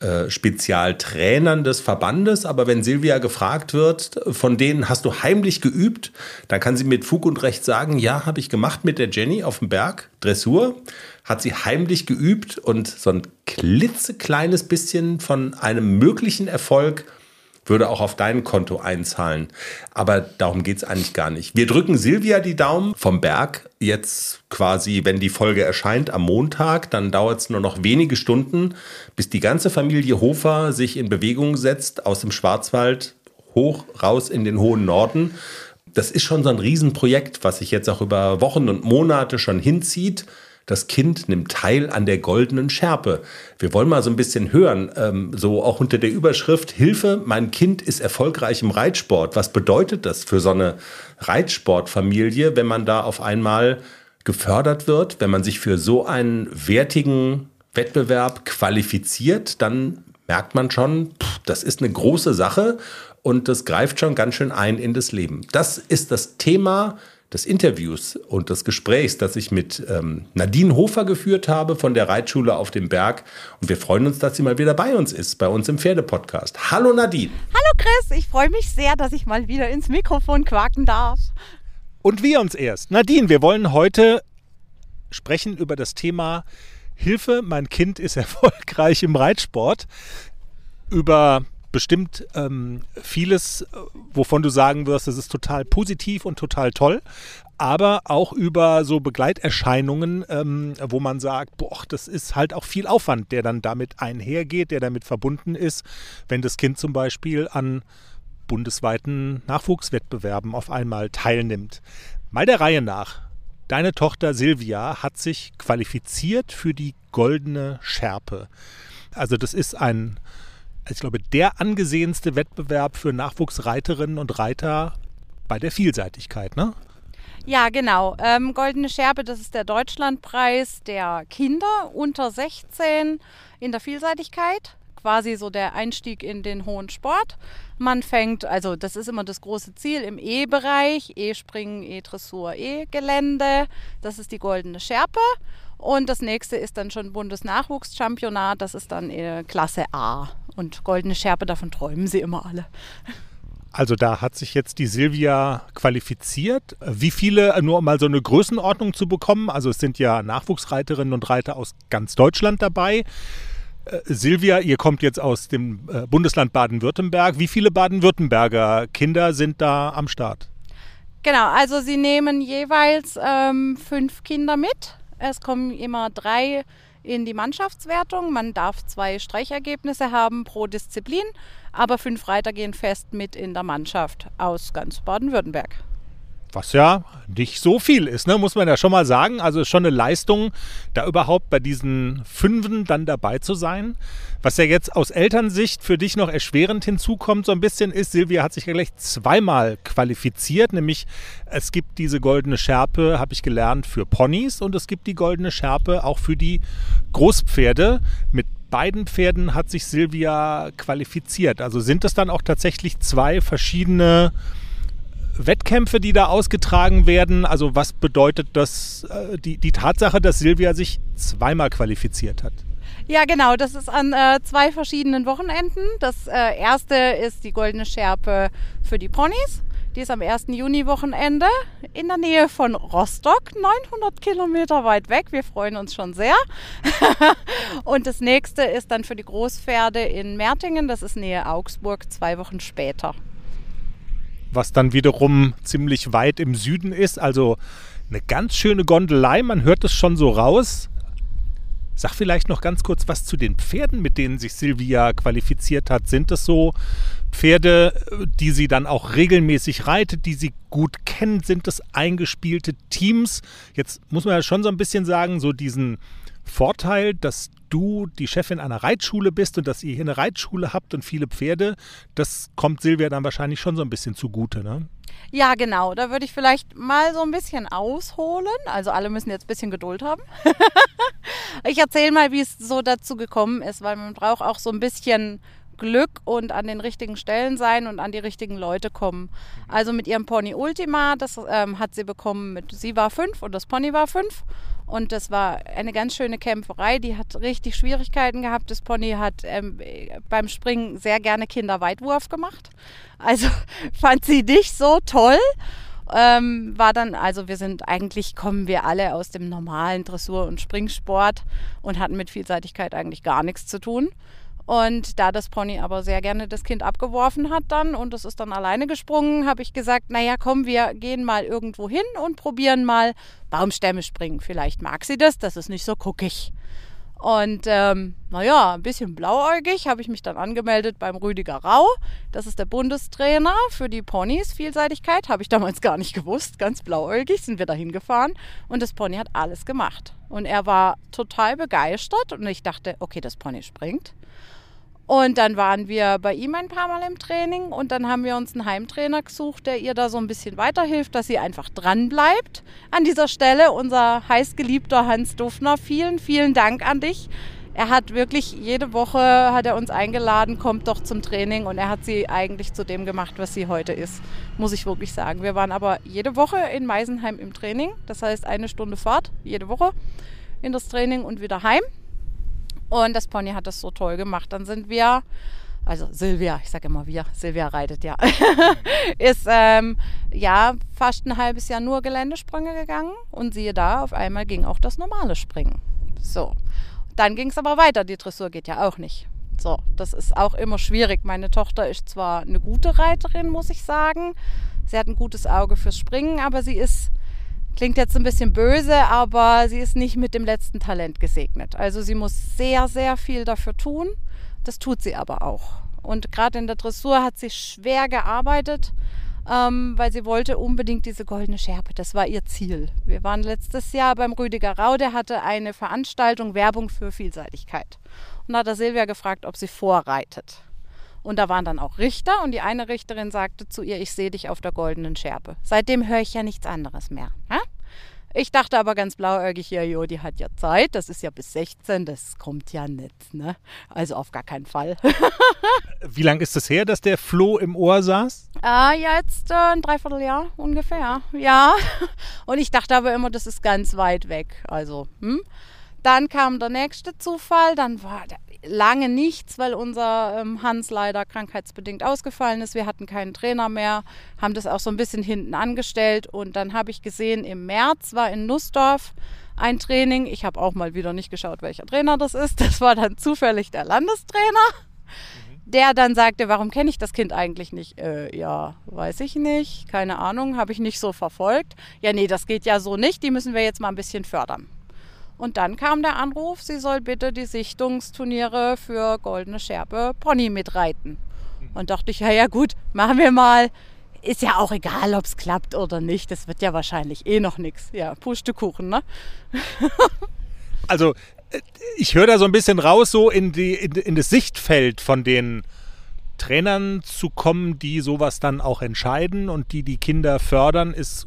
äh, Spezialtrainern des Verbandes. Aber wenn Silvia gefragt wird, von denen hast du heimlich geübt, dann kann sie mit Fug und Recht sagen, ja, habe ich gemacht mit der Jenny auf dem Berg, Dressur, hat sie heimlich geübt und so ein klitzekleines bisschen von einem möglichen Erfolg würde auch auf dein Konto einzahlen. Aber darum geht es eigentlich gar nicht. Wir drücken Silvia die Daumen vom Berg. Jetzt quasi, wenn die Folge erscheint am Montag, dann dauert es nur noch wenige Stunden, bis die ganze Familie Hofer sich in Bewegung setzt aus dem Schwarzwald hoch raus in den hohen Norden. Das ist schon so ein Riesenprojekt, was sich jetzt auch über Wochen und Monate schon hinzieht. Das Kind nimmt teil an der goldenen Schärpe. Wir wollen mal so ein bisschen hören, ähm, so auch unter der Überschrift Hilfe, mein Kind ist erfolgreich im Reitsport. Was bedeutet das für so eine Reitsportfamilie, wenn man da auf einmal gefördert wird, wenn man sich für so einen wertigen Wettbewerb qualifiziert, dann merkt man schon, das ist eine große Sache und das greift schon ganz schön ein in das Leben. Das ist das Thema des Interviews und des Gesprächs, das ich mit ähm, Nadine Hofer geführt habe von der Reitschule auf dem Berg. Und wir freuen uns, dass sie mal wieder bei uns ist, bei uns im Pferdepodcast. Hallo Nadine. Hallo Chris, ich freue mich sehr, dass ich mal wieder ins Mikrofon quaken darf. Und wir uns erst. Nadine, wir wollen heute sprechen über das Thema Hilfe, mein Kind ist erfolgreich im Reitsport. Über bestimmt ähm, vieles, wovon du sagen wirst, es ist total positiv und total toll, aber auch über so Begleiterscheinungen, ähm, wo man sagt, boah, das ist halt auch viel Aufwand, der dann damit einhergeht, der damit verbunden ist, wenn das Kind zum Beispiel an bundesweiten Nachwuchswettbewerben auf einmal teilnimmt. Mal der Reihe nach. Deine Tochter Silvia hat sich qualifiziert für die goldene Schärpe. Also das ist ein ich glaube, der angesehenste Wettbewerb für Nachwuchsreiterinnen und Reiter bei der Vielseitigkeit, ne? Ja, genau. Ähm, Goldene Scherbe, das ist der Deutschlandpreis der Kinder unter 16 in der Vielseitigkeit. Quasi so der Einstieg in den hohen Sport. Man fängt, also das ist immer das große Ziel im E-Bereich, E-Springen, E-Dressur, E-Gelände. Das ist die Goldene Schärpe. Und das nächste ist dann schon Bundesnachwuchschampionat, das ist dann äh, Klasse A. Und goldene Schärpe, davon träumen sie immer alle. Also da hat sich jetzt die Silvia qualifiziert. Wie viele, nur um mal so eine Größenordnung zu bekommen, also es sind ja Nachwuchsreiterinnen und Reiter aus ganz Deutschland dabei. Äh, Silvia, ihr kommt jetzt aus dem äh, Bundesland Baden-Württemberg. Wie viele Baden-Württemberger Kinder sind da am Start? Genau, also sie nehmen jeweils ähm, fünf Kinder mit es kommen immer drei in die Mannschaftswertung. Man darf zwei Streichergebnisse haben pro Disziplin, aber fünf Reiter gehen fest mit in der Mannschaft aus ganz Baden-Württemberg. Was ja nicht so viel ist, ne? muss man ja schon mal sagen. Also ist schon eine Leistung, da überhaupt bei diesen Fünfen dann dabei zu sein. Was ja jetzt aus Elternsicht für dich noch erschwerend hinzukommt, so ein bisschen ist, Silvia hat sich ja gleich zweimal qualifiziert, nämlich es gibt diese goldene Schärpe, habe ich gelernt, für Ponys und es gibt die goldene Schärpe auch für die Großpferde. Mit beiden Pferden hat sich Silvia qualifiziert. Also sind es dann auch tatsächlich zwei verschiedene Wettkämpfe, die da ausgetragen werden? Also was bedeutet das, äh, die, die Tatsache, dass Silvia sich zweimal qualifiziert hat? Ja, genau. Das ist an äh, zwei verschiedenen Wochenenden. Das äh, erste ist die Goldene Schärpe für die Ponys. Die ist am 1. Juni-Wochenende in der Nähe von Rostock, 900 Kilometer weit weg. Wir freuen uns schon sehr. Und das nächste ist dann für die Großpferde in Mertingen. Das ist Nähe Augsburg, zwei Wochen später was dann wiederum ziemlich weit im Süden ist. Also eine ganz schöne Gondelei, man hört es schon so raus. Sag vielleicht noch ganz kurz was zu den Pferden, mit denen sich Silvia qualifiziert hat. Sind es so Pferde, die sie dann auch regelmäßig reitet, die sie gut kennt? Sind es eingespielte Teams? Jetzt muss man ja schon so ein bisschen sagen, so diesen Vorteil, dass du die Chefin einer Reitschule bist und dass ihr hier eine Reitschule habt und viele Pferde, das kommt Silvia dann wahrscheinlich schon so ein bisschen zugute, ne? Ja, genau. Da würde ich vielleicht mal so ein bisschen ausholen. Also alle müssen jetzt ein bisschen Geduld haben. ich erzähle mal, wie es so dazu gekommen ist, weil man braucht auch so ein bisschen Glück und an den richtigen Stellen sein und an die richtigen Leute kommen. Also mit ihrem Pony Ultima, das ähm, hat sie bekommen mit, sie war fünf und das Pony war fünf. Und das war eine ganz schöne Kämpferei. Die hat richtig Schwierigkeiten gehabt. Das Pony hat ähm, beim Springen sehr gerne Kinderweitwurf gemacht. Also fand sie nicht so toll. Ähm, war dann, also wir sind eigentlich, kommen wir alle aus dem normalen Dressur- und Springsport und hatten mit Vielseitigkeit eigentlich gar nichts zu tun. Und da das Pony aber sehr gerne das Kind abgeworfen hat dann und es ist dann alleine gesprungen, habe ich gesagt, naja, komm, wir gehen mal irgendwo hin und probieren mal Baumstämme springen. Vielleicht mag sie das, das ist nicht so guckig. Und ähm, naja, ein bisschen blauäugig habe ich mich dann angemeldet beim Rüdiger Rau. Das ist der Bundestrainer für die Ponys. Vielseitigkeit habe ich damals gar nicht gewusst. Ganz blauäugig sind wir da hingefahren. Und das Pony hat alles gemacht. Und er war total begeistert. Und ich dachte, okay, das Pony springt. Und dann waren wir bei ihm ein paar Mal im Training und dann haben wir uns einen Heimtrainer gesucht, der ihr da so ein bisschen weiterhilft, dass sie einfach dran bleibt. An dieser Stelle unser heißgeliebter Hans Dufner, vielen, vielen Dank an dich. Er hat wirklich jede Woche hat er uns eingeladen, kommt doch zum Training und er hat sie eigentlich zu dem gemacht, was sie heute ist, muss ich wirklich sagen. Wir waren aber jede Woche in Meisenheim im Training, das heißt eine Stunde Fahrt jede Woche in das Training und wieder heim. Und das Pony hat das so toll gemacht. Dann sind wir, also Silvia, ich sage immer wir, Silvia reitet ja, ist ähm, ja fast ein halbes Jahr nur Geländesprünge gegangen und siehe da, auf einmal ging auch das normale Springen. So, dann ging es aber weiter. Die Dressur geht ja auch nicht. So, das ist auch immer schwierig. Meine Tochter ist zwar eine gute Reiterin, muss ich sagen. Sie hat ein gutes Auge fürs Springen, aber sie ist Klingt jetzt ein bisschen böse, aber sie ist nicht mit dem letzten Talent gesegnet. Also sie muss sehr, sehr viel dafür tun. Das tut sie aber auch. Und gerade in der Dressur hat sie schwer gearbeitet, ähm, weil sie wollte unbedingt diese goldene Schärpe. Das war ihr Ziel. Wir waren letztes Jahr beim Rüdiger Rau, der hatte eine Veranstaltung Werbung für Vielseitigkeit. Und da hat er Silvia gefragt, ob sie vorreitet. Und da waren dann auch Richter und die eine Richterin sagte zu ihr, ich sehe dich auf der goldenen Schärpe. Seitdem höre ich ja nichts anderes mehr. Ja? Ich dachte aber ganz blauäugig, ja, jo, die hat ja Zeit, das ist ja bis 16, das kommt ja nicht, ne? Also auf gar keinen Fall. Wie lange ist es das her, dass der Floh im Ohr saß? Ah, jetzt äh, ein Dreivierteljahr ungefähr, ja. Und ich dachte aber immer, das ist ganz weit weg, also, hm? Dann kam der nächste Zufall, dann war lange nichts, weil unser ähm, Hans leider krankheitsbedingt ausgefallen ist. Wir hatten keinen Trainer mehr, haben das auch so ein bisschen hinten angestellt und dann habe ich gesehen, im März war in Nussdorf ein Training. Ich habe auch mal wieder nicht geschaut, welcher Trainer das ist. Das war dann zufällig der Landestrainer der dann sagte, warum kenne ich das Kind eigentlich nicht? Äh, ja, weiß ich nicht, keine Ahnung, habe ich nicht so verfolgt. Ja, nee, das geht ja so nicht, die müssen wir jetzt mal ein bisschen fördern. Und dann kam der Anruf, sie soll bitte die Sichtungsturniere für Goldene Schärpe Pony mitreiten. Und dachte ich, ja, ja gut, machen wir mal. Ist ja auch egal, ob es klappt oder nicht. Das wird ja wahrscheinlich eh noch nichts. Ja, Pustekuchen, ne? also, äh, ich höre da so ein bisschen raus, so in, die, in, in das Sichtfeld von den Trainern zu kommen, die sowas dann auch entscheiden und die die Kinder fördern, ist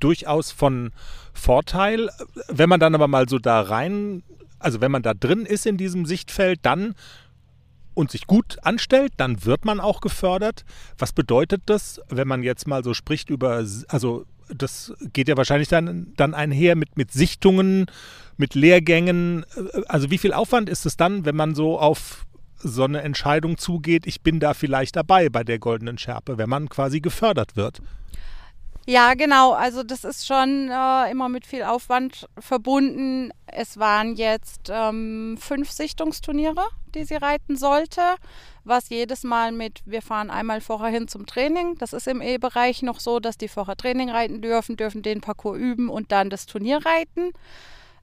durchaus von Vorteil. Wenn man dann aber mal so da rein, also wenn man da drin ist in diesem Sichtfeld, dann und sich gut anstellt, dann wird man auch gefördert. Was bedeutet das, wenn man jetzt mal so spricht über, also das geht ja wahrscheinlich dann, dann einher mit, mit Sichtungen, mit Lehrgängen. Also wie viel Aufwand ist es dann, wenn man so auf so eine Entscheidung zugeht, ich bin da vielleicht dabei bei der goldenen Schärpe, wenn man quasi gefördert wird? Ja, genau. Also das ist schon äh, immer mit viel Aufwand verbunden. Es waren jetzt ähm, fünf Sichtungsturniere, die sie reiten sollte, was jedes Mal mit, wir fahren einmal vorher hin zum Training. Das ist im E-Bereich noch so, dass die vorher Training reiten dürfen, dürfen den Parcours üben und dann das Turnier reiten.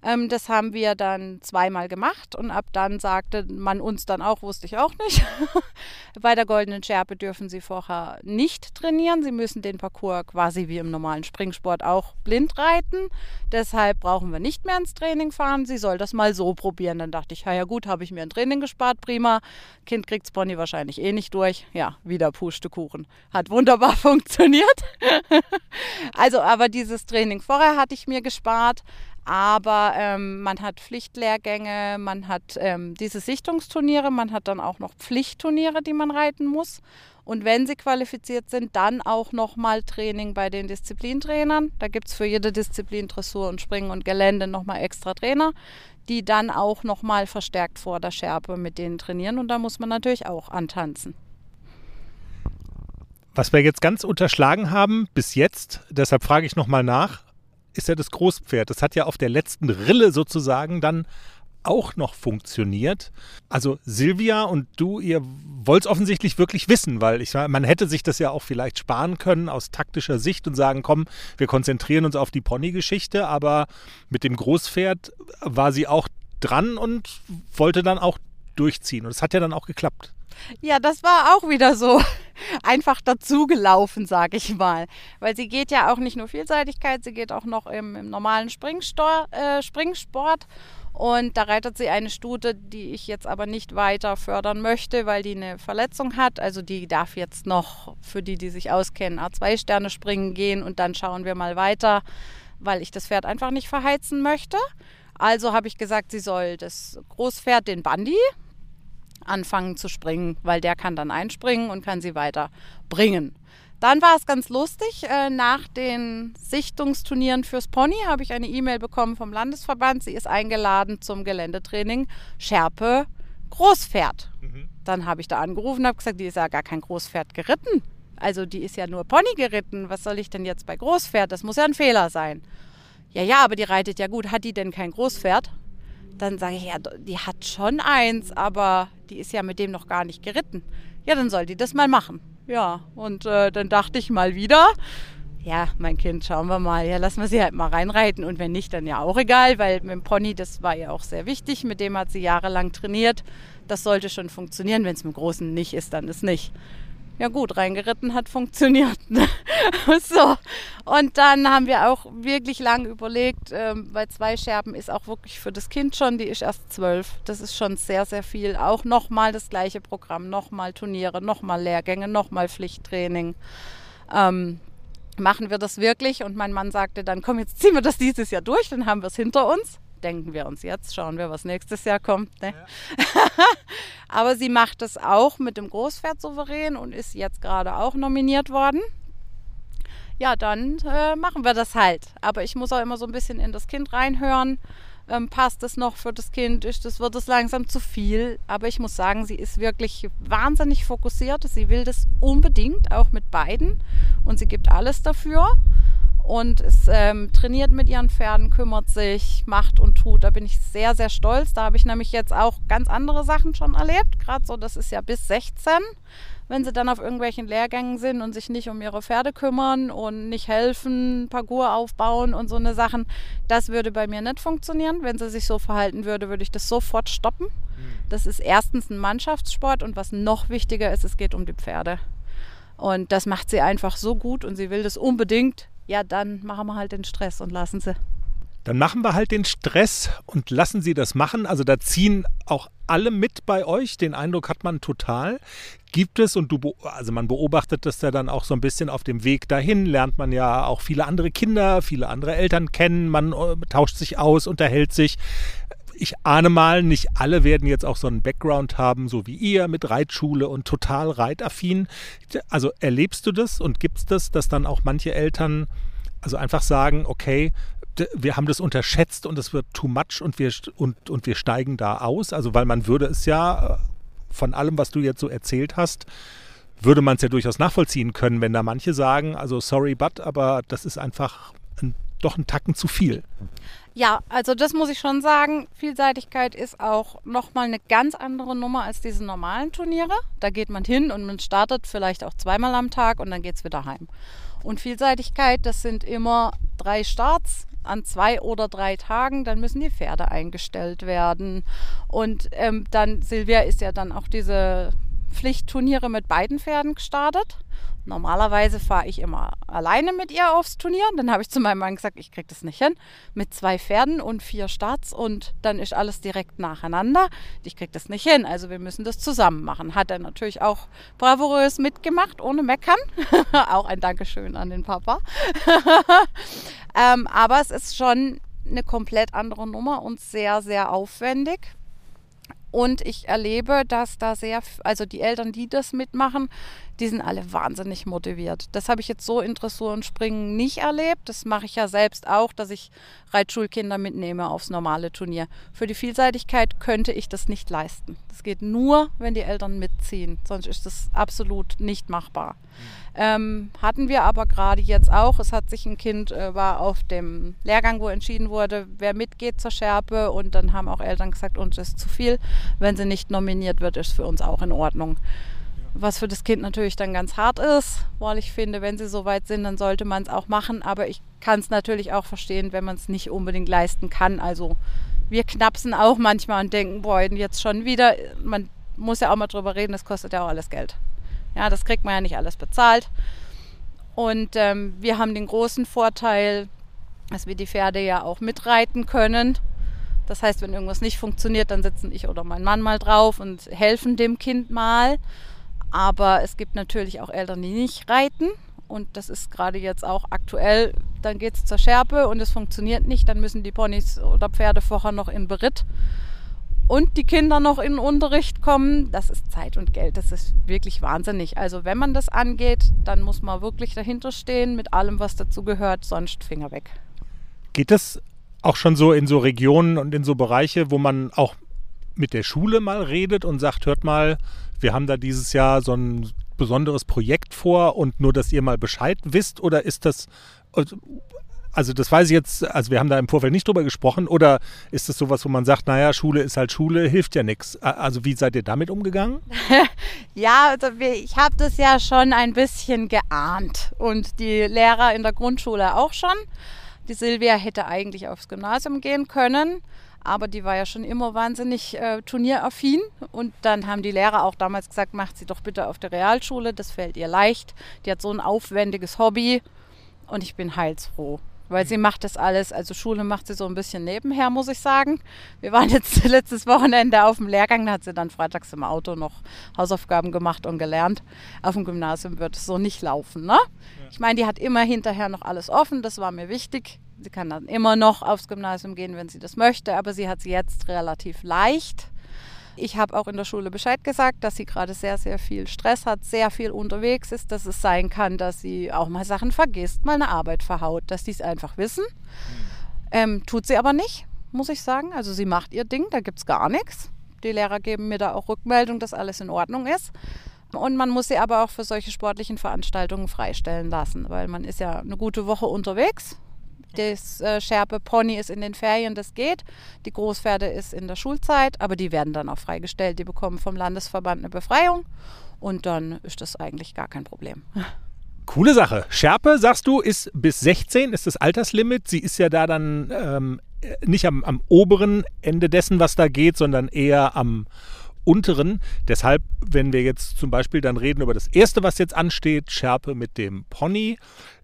Ähm, das haben wir dann zweimal gemacht und ab dann sagte man uns dann auch, wusste ich auch nicht, bei der Goldenen Schärpe dürfen Sie vorher nicht trainieren. Sie müssen den Parcours quasi wie im normalen Springsport auch blind reiten. Deshalb brauchen wir nicht mehr ins Training fahren. Sie soll das mal so probieren. Dann dachte ich, ja gut, habe ich mir ein Training gespart, prima. Kind kriegt Pony wahrscheinlich eh nicht durch. Ja, wieder Pustekuchen. Hat wunderbar funktioniert. also, aber dieses Training vorher hatte ich mir gespart. Aber ähm, man hat Pflichtlehrgänge, man hat ähm, diese Sichtungsturniere, man hat dann auch noch Pflichtturniere, die man reiten muss. Und wenn sie qualifiziert sind, dann auch nochmal Training bei den Disziplintrainern. Da gibt es für jede Disziplin Dressur und Springen und Gelände nochmal extra Trainer, die dann auch nochmal verstärkt vor der Schärpe mit denen trainieren. Und da muss man natürlich auch antanzen. Was wir jetzt ganz unterschlagen haben bis jetzt, deshalb frage ich nochmal nach, ist ja das Großpferd. Das hat ja auf der letzten Rille sozusagen dann auch noch funktioniert. Also Silvia und du, ihr wollt es offensichtlich wirklich wissen, weil ich man hätte sich das ja auch vielleicht sparen können aus taktischer Sicht und sagen, komm, wir konzentrieren uns auf die Pony-Geschichte, aber mit dem Großpferd war sie auch dran und wollte dann auch durchziehen. Und es hat ja dann auch geklappt. Ja, das war auch wieder so einfach dazugelaufen, sage ich mal. Weil sie geht ja auch nicht nur Vielseitigkeit, sie geht auch noch im, im normalen Springstor, äh, Springsport. Und da reitet sie eine Stute, die ich jetzt aber nicht weiter fördern möchte, weil die eine Verletzung hat. Also die darf jetzt noch, für die, die sich auskennen, A2-Sterne springen gehen und dann schauen wir mal weiter, weil ich das Pferd einfach nicht verheizen möchte. Also habe ich gesagt, sie soll das Großpferd, den Bandi, anfangen zu springen, weil der kann dann einspringen und kann sie weiter bringen. Dann war es ganz lustig. Äh, nach den Sichtungsturnieren fürs Pony habe ich eine E-Mail bekommen vom Landesverband. Sie ist eingeladen zum Geländetraining Schärpe Großpferd. Mhm. Dann habe ich da angerufen und habe gesagt, die ist ja gar kein Großpferd geritten. Also die ist ja nur Pony geritten. Was soll ich denn jetzt bei Großpferd? Das muss ja ein Fehler sein. Ja, ja, aber die reitet ja gut. Hat die denn kein Großpferd? Dann sage ich, ja, die hat schon eins, aber die ist ja mit dem noch gar nicht geritten. Ja, dann soll die das mal machen. Ja, und äh, dann dachte ich mal wieder, ja, mein Kind, schauen wir mal, ja, lassen wir sie halt mal reinreiten und wenn nicht, dann ja auch egal, weil mit dem Pony, das war ihr auch sehr wichtig, mit dem hat sie jahrelang trainiert. Das sollte schon funktionieren, wenn es mit dem Großen nicht ist, dann ist nicht ja gut, reingeritten hat funktioniert. so. Und dann haben wir auch wirklich lange überlegt, ähm, weil zwei Scherben ist auch wirklich für das Kind schon, die ist erst zwölf. Das ist schon sehr, sehr viel. Auch nochmal das gleiche Programm, nochmal Turniere, nochmal Lehrgänge, nochmal Pflichttraining. Ähm, machen wir das wirklich? Und mein Mann sagte dann, komm, jetzt ziehen wir das dieses Jahr durch, dann haben wir es hinter uns denken wir uns jetzt, schauen wir, was nächstes Jahr kommt. Ne? Ja. Aber sie macht es auch mit dem Großpferd souverän und ist jetzt gerade auch nominiert worden. Ja, dann äh, machen wir das halt. Aber ich muss auch immer so ein bisschen in das Kind reinhören. Ähm, passt es noch für das Kind? Ist das, wird es langsam zu viel? Aber ich muss sagen, sie ist wirklich wahnsinnig fokussiert. Sie will das unbedingt, auch mit beiden. Und sie gibt alles dafür und ist ähm, trainiert mit ihren Pferden, kümmert sich, macht und tut. Da bin ich sehr, sehr stolz. Da habe ich nämlich jetzt auch ganz andere Sachen schon erlebt. Gerade so, das ist ja bis 16, wenn sie dann auf irgendwelchen Lehrgängen sind und sich nicht um ihre Pferde kümmern und nicht helfen, Parcours aufbauen und so eine Sachen. Das würde bei mir nicht funktionieren. Wenn sie sich so verhalten würde, würde ich das sofort stoppen. Mhm. Das ist erstens ein Mannschaftssport und was noch wichtiger ist, es geht um die Pferde. Und das macht sie einfach so gut und sie will das unbedingt ja, dann machen wir halt den Stress und lassen sie. Dann machen wir halt den Stress und lassen sie das machen. Also da ziehen auch alle mit bei euch. Den Eindruck hat man total. Gibt es und du, also man beobachtet das ja dann auch so ein bisschen auf dem Weg dahin, lernt man ja auch viele andere Kinder, viele andere Eltern kennen, man äh, tauscht sich aus, unterhält sich. Ich ahne mal, nicht alle werden jetzt auch so einen Background haben, so wie ihr mit Reitschule und total reitaffin. Also erlebst du das und gibt es das, dass dann auch manche Eltern also einfach sagen, okay, wir haben das unterschätzt und es wird too much und wir, und, und wir steigen da aus. Also weil man würde es ja von allem, was du jetzt so erzählt hast, würde man es ja durchaus nachvollziehen können, wenn da manche sagen, also sorry, but, aber das ist einfach ein doch ein Tacken zu viel. Ja, also das muss ich schon sagen. Vielseitigkeit ist auch nochmal eine ganz andere Nummer als diese normalen Turniere. Da geht man hin und man startet vielleicht auch zweimal am Tag und dann geht es wieder heim. Und Vielseitigkeit, das sind immer drei Starts an zwei oder drei Tagen. Dann müssen die Pferde eingestellt werden. Und ähm, dann, Silvia ist ja dann auch diese Pflichtturniere mit beiden Pferden gestartet. Normalerweise fahre ich immer alleine mit ihr aufs Turnier. Dann habe ich zu meinem Mann gesagt, ich kriege das nicht hin. Mit zwei Pferden und vier Starts und dann ist alles direkt nacheinander. Ich kriege das nicht hin. Also wir müssen das zusammen machen. Hat er natürlich auch bravourös mitgemacht, ohne Meckern. auch ein Dankeschön an den Papa. ähm, aber es ist schon eine komplett andere Nummer und sehr, sehr aufwendig. Und ich erlebe, dass da sehr, also die Eltern, die das mitmachen, die sind alle wahnsinnig motiviert. Das habe ich jetzt so in Dressur und Springen nicht erlebt. Das mache ich ja selbst auch, dass ich Reitschulkinder mitnehme aufs normale Turnier. Für die Vielseitigkeit könnte ich das nicht leisten. Das geht nur, wenn die Eltern mitziehen. Sonst ist das absolut nicht machbar. Ähm, hatten wir aber gerade jetzt auch. Es hat sich ein Kind, äh, war auf dem Lehrgang, wo entschieden wurde, wer mitgeht zur Schärpe. Und dann haben auch Eltern gesagt, uns ist zu viel. Wenn sie nicht nominiert wird, ist für uns auch in Ordnung was für das Kind natürlich dann ganz hart ist, weil ich finde, wenn sie so weit sind, dann sollte man es auch machen. Aber ich kann es natürlich auch verstehen, wenn man es nicht unbedingt leisten kann. Also wir knapsen auch manchmal und denken, boah, jetzt schon wieder. Man muss ja auch mal drüber reden, das kostet ja auch alles Geld. Ja, das kriegt man ja nicht alles bezahlt. Und ähm, wir haben den großen Vorteil, dass wir die Pferde ja auch mitreiten können. Das heißt, wenn irgendwas nicht funktioniert, dann sitzen ich oder mein Mann mal drauf und helfen dem Kind mal. Aber es gibt natürlich auch Eltern, die nicht reiten. Und das ist gerade jetzt auch aktuell. Dann geht es zur Schärpe und es funktioniert nicht. Dann müssen die Ponys oder Pferde vorher noch in Beritt und die Kinder noch in den Unterricht kommen. Das ist Zeit und Geld. Das ist wirklich wahnsinnig. Also wenn man das angeht, dann muss man wirklich dahinter stehen mit allem, was dazu gehört. Sonst Finger weg. Geht das auch schon so in so Regionen und in so Bereiche, wo man auch mit der Schule mal redet und sagt, hört mal, wir haben da dieses Jahr so ein besonderes Projekt vor und nur, dass ihr mal Bescheid wisst? Oder ist das, also das weiß ich jetzt, also wir haben da im Vorfeld nicht drüber gesprochen, oder ist das sowas, wo man sagt, naja, Schule ist halt Schule, hilft ja nichts. Also wie seid ihr damit umgegangen? ja, also ich habe das ja schon ein bisschen geahnt und die Lehrer in der Grundschule auch schon. Die Silvia hätte eigentlich aufs Gymnasium gehen können aber die war ja schon immer wahnsinnig äh, turnieraffin. Und dann haben die Lehrer auch damals gesagt, macht sie doch bitte auf der Realschule, das fällt ihr leicht. Die hat so ein aufwendiges Hobby und ich bin heilsfroh. Weil sie macht das alles, also Schule macht sie so ein bisschen nebenher, muss ich sagen. Wir waren jetzt letztes Wochenende auf dem Lehrgang, da hat sie dann freitags im Auto noch Hausaufgaben gemacht und gelernt. Auf dem Gymnasium wird es so nicht laufen, ne? Ich meine, die hat immer hinterher noch alles offen, das war mir wichtig. Sie kann dann immer noch aufs Gymnasium gehen, wenn sie das möchte, aber sie hat es jetzt relativ leicht. Ich habe auch in der Schule Bescheid gesagt, dass sie gerade sehr, sehr viel Stress hat, sehr viel unterwegs ist, dass es sein kann, dass sie auch mal Sachen vergisst, mal eine Arbeit verhaut, dass die es einfach wissen. Ähm, tut sie aber nicht, muss ich sagen. Also sie macht ihr Ding, da gibt es gar nichts. Die Lehrer geben mir da auch Rückmeldung, dass alles in Ordnung ist. Und man muss sie aber auch für solche sportlichen Veranstaltungen freistellen lassen, weil man ist ja eine gute Woche unterwegs das äh, Schärpe Pony ist in den Ferien, das geht. Die Großpferde ist in der Schulzeit, aber die werden dann auch freigestellt. Die bekommen vom Landesverband eine Befreiung und dann ist das eigentlich gar kein Problem. Coole Sache. Schärpe, sagst du, ist bis 16, ist das Alterslimit. Sie ist ja da dann ähm, nicht am, am oberen Ende dessen, was da geht, sondern eher am unteren. Deshalb, wenn wir jetzt zum Beispiel dann reden über das erste, was jetzt ansteht, Schärpe mit dem Pony,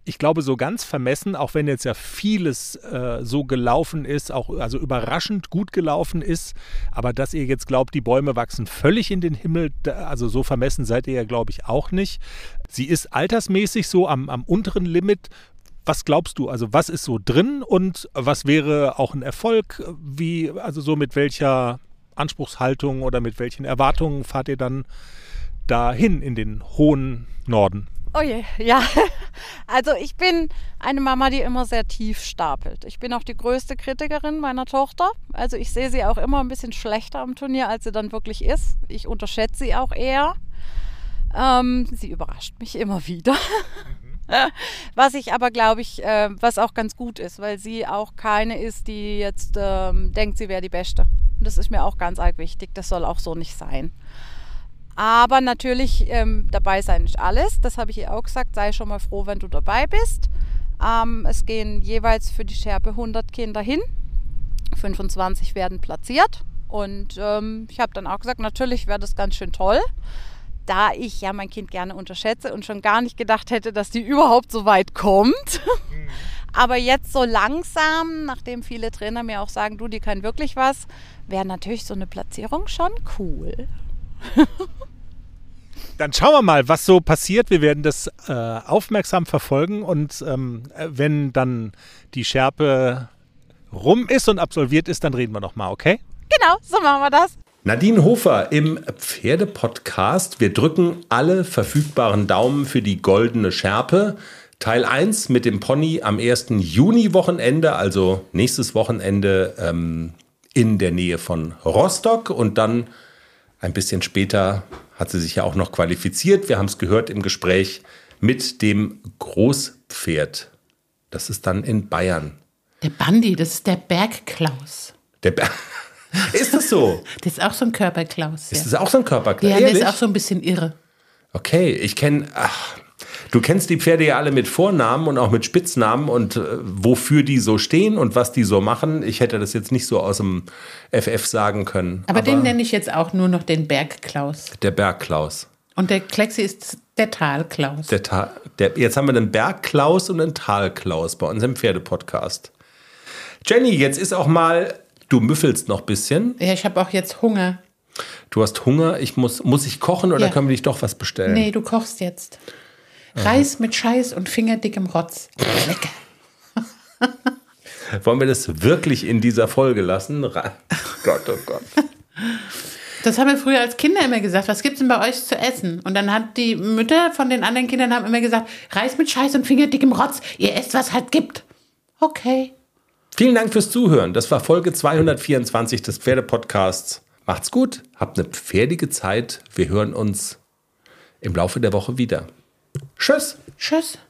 ich glaube, so ganz vermessen, auch wenn jetzt ja vieles äh, so gelaufen ist, auch also überraschend gut gelaufen ist, aber dass ihr jetzt glaubt, die Bäume wachsen völlig in den Himmel, also so vermessen seid ihr ja, glaube ich, auch nicht. Sie ist altersmäßig so am, am unteren Limit. Was glaubst du? Also was ist so drin und was wäre auch ein Erfolg? Wie, also so mit welcher Anspruchshaltung oder mit welchen Erwartungen fahrt ihr dann dahin in den hohen Norden? Oh je, ja. Also ich bin eine Mama, die immer sehr tief stapelt. Ich bin auch die größte Kritikerin meiner Tochter. Also ich sehe sie auch immer ein bisschen schlechter am Turnier, als sie dann wirklich ist. Ich unterschätze sie auch eher. Ähm, sie überrascht mich immer wieder. Was ich aber glaube ich, äh, was auch ganz gut ist, weil sie auch keine ist, die jetzt ähm, denkt, sie wäre die Beste. Und das ist mir auch ganz arg wichtig. Das soll auch so nicht sein. Aber natürlich, ähm, dabei sein ist alles. Das habe ich ihr auch gesagt. Sei schon mal froh, wenn du dabei bist. Ähm, es gehen jeweils für die Scherbe 100 Kinder hin. 25 werden platziert. Und ähm, ich habe dann auch gesagt, natürlich wäre das ganz schön toll, da ich ja mein Kind gerne unterschätze und schon gar nicht gedacht hätte, dass die überhaupt so weit kommt. Mhm. Aber jetzt so langsam, nachdem viele Trainer mir auch sagen, du, die kann wirklich was, wäre natürlich so eine Platzierung schon cool. Dann schauen wir mal, was so passiert. Wir werden das äh, aufmerksam verfolgen und ähm, wenn dann die Schärpe rum ist und absolviert ist, dann reden wir nochmal, okay? Genau, so machen wir das. Nadine Hofer im Pferdepodcast. Wir drücken alle verfügbaren Daumen für die goldene Schärpe. Teil 1 mit dem Pony am 1. Juni-Wochenende, also nächstes Wochenende ähm, in der Nähe von Rostock. Und dann ein bisschen später hat sie sich ja auch noch qualifiziert. Wir haben es gehört im Gespräch mit dem Großpferd. Das ist dann in Bayern. Der Bandi, das ist der Bergklaus. Der Berg. Ist das so? Das ist auch so ein Körperklaus. Ist das auch so ein Körperklaus? Ja, der ist auch so ein bisschen irre. Okay, ich kenne, du kennst die Pferde ja alle mit Vornamen und auch mit Spitznamen und äh, wofür die so stehen und was die so machen. Ich hätte das jetzt nicht so aus dem FF sagen können. Aber, aber den nenne ich jetzt auch nur noch den Bergklaus. Der Bergklaus. Und der Klexi ist der Talklaus. Der Ta der, jetzt haben wir einen Bergklaus und einen Talklaus bei unserem Pferdepodcast. Jenny, jetzt ist auch mal, du müffelst noch ein bisschen. Ja, ich habe auch jetzt Hunger. Du hast Hunger, ich muss, muss ich kochen oder ja. können wir dich doch was bestellen? Nee, du kochst jetzt. Reis mit Scheiß und fingerdickem Rotz. Lecker. Wollen wir das wirklich in dieser Folge lassen? Gott, oh Gott. Das haben wir früher als Kinder immer gesagt. Was gibt es denn bei euch zu essen? Und dann hat die Mütter von den anderen Kindern haben immer gesagt, Reis mit Scheiß und fingerdickem Rotz. Ihr esst, was halt gibt. Okay. Vielen Dank fürs Zuhören. Das war Folge 224 des Pferdepodcasts. Macht's gut, habt eine pferdige Zeit. Wir hören uns im Laufe der Woche wieder. Tschüss. Tschüss.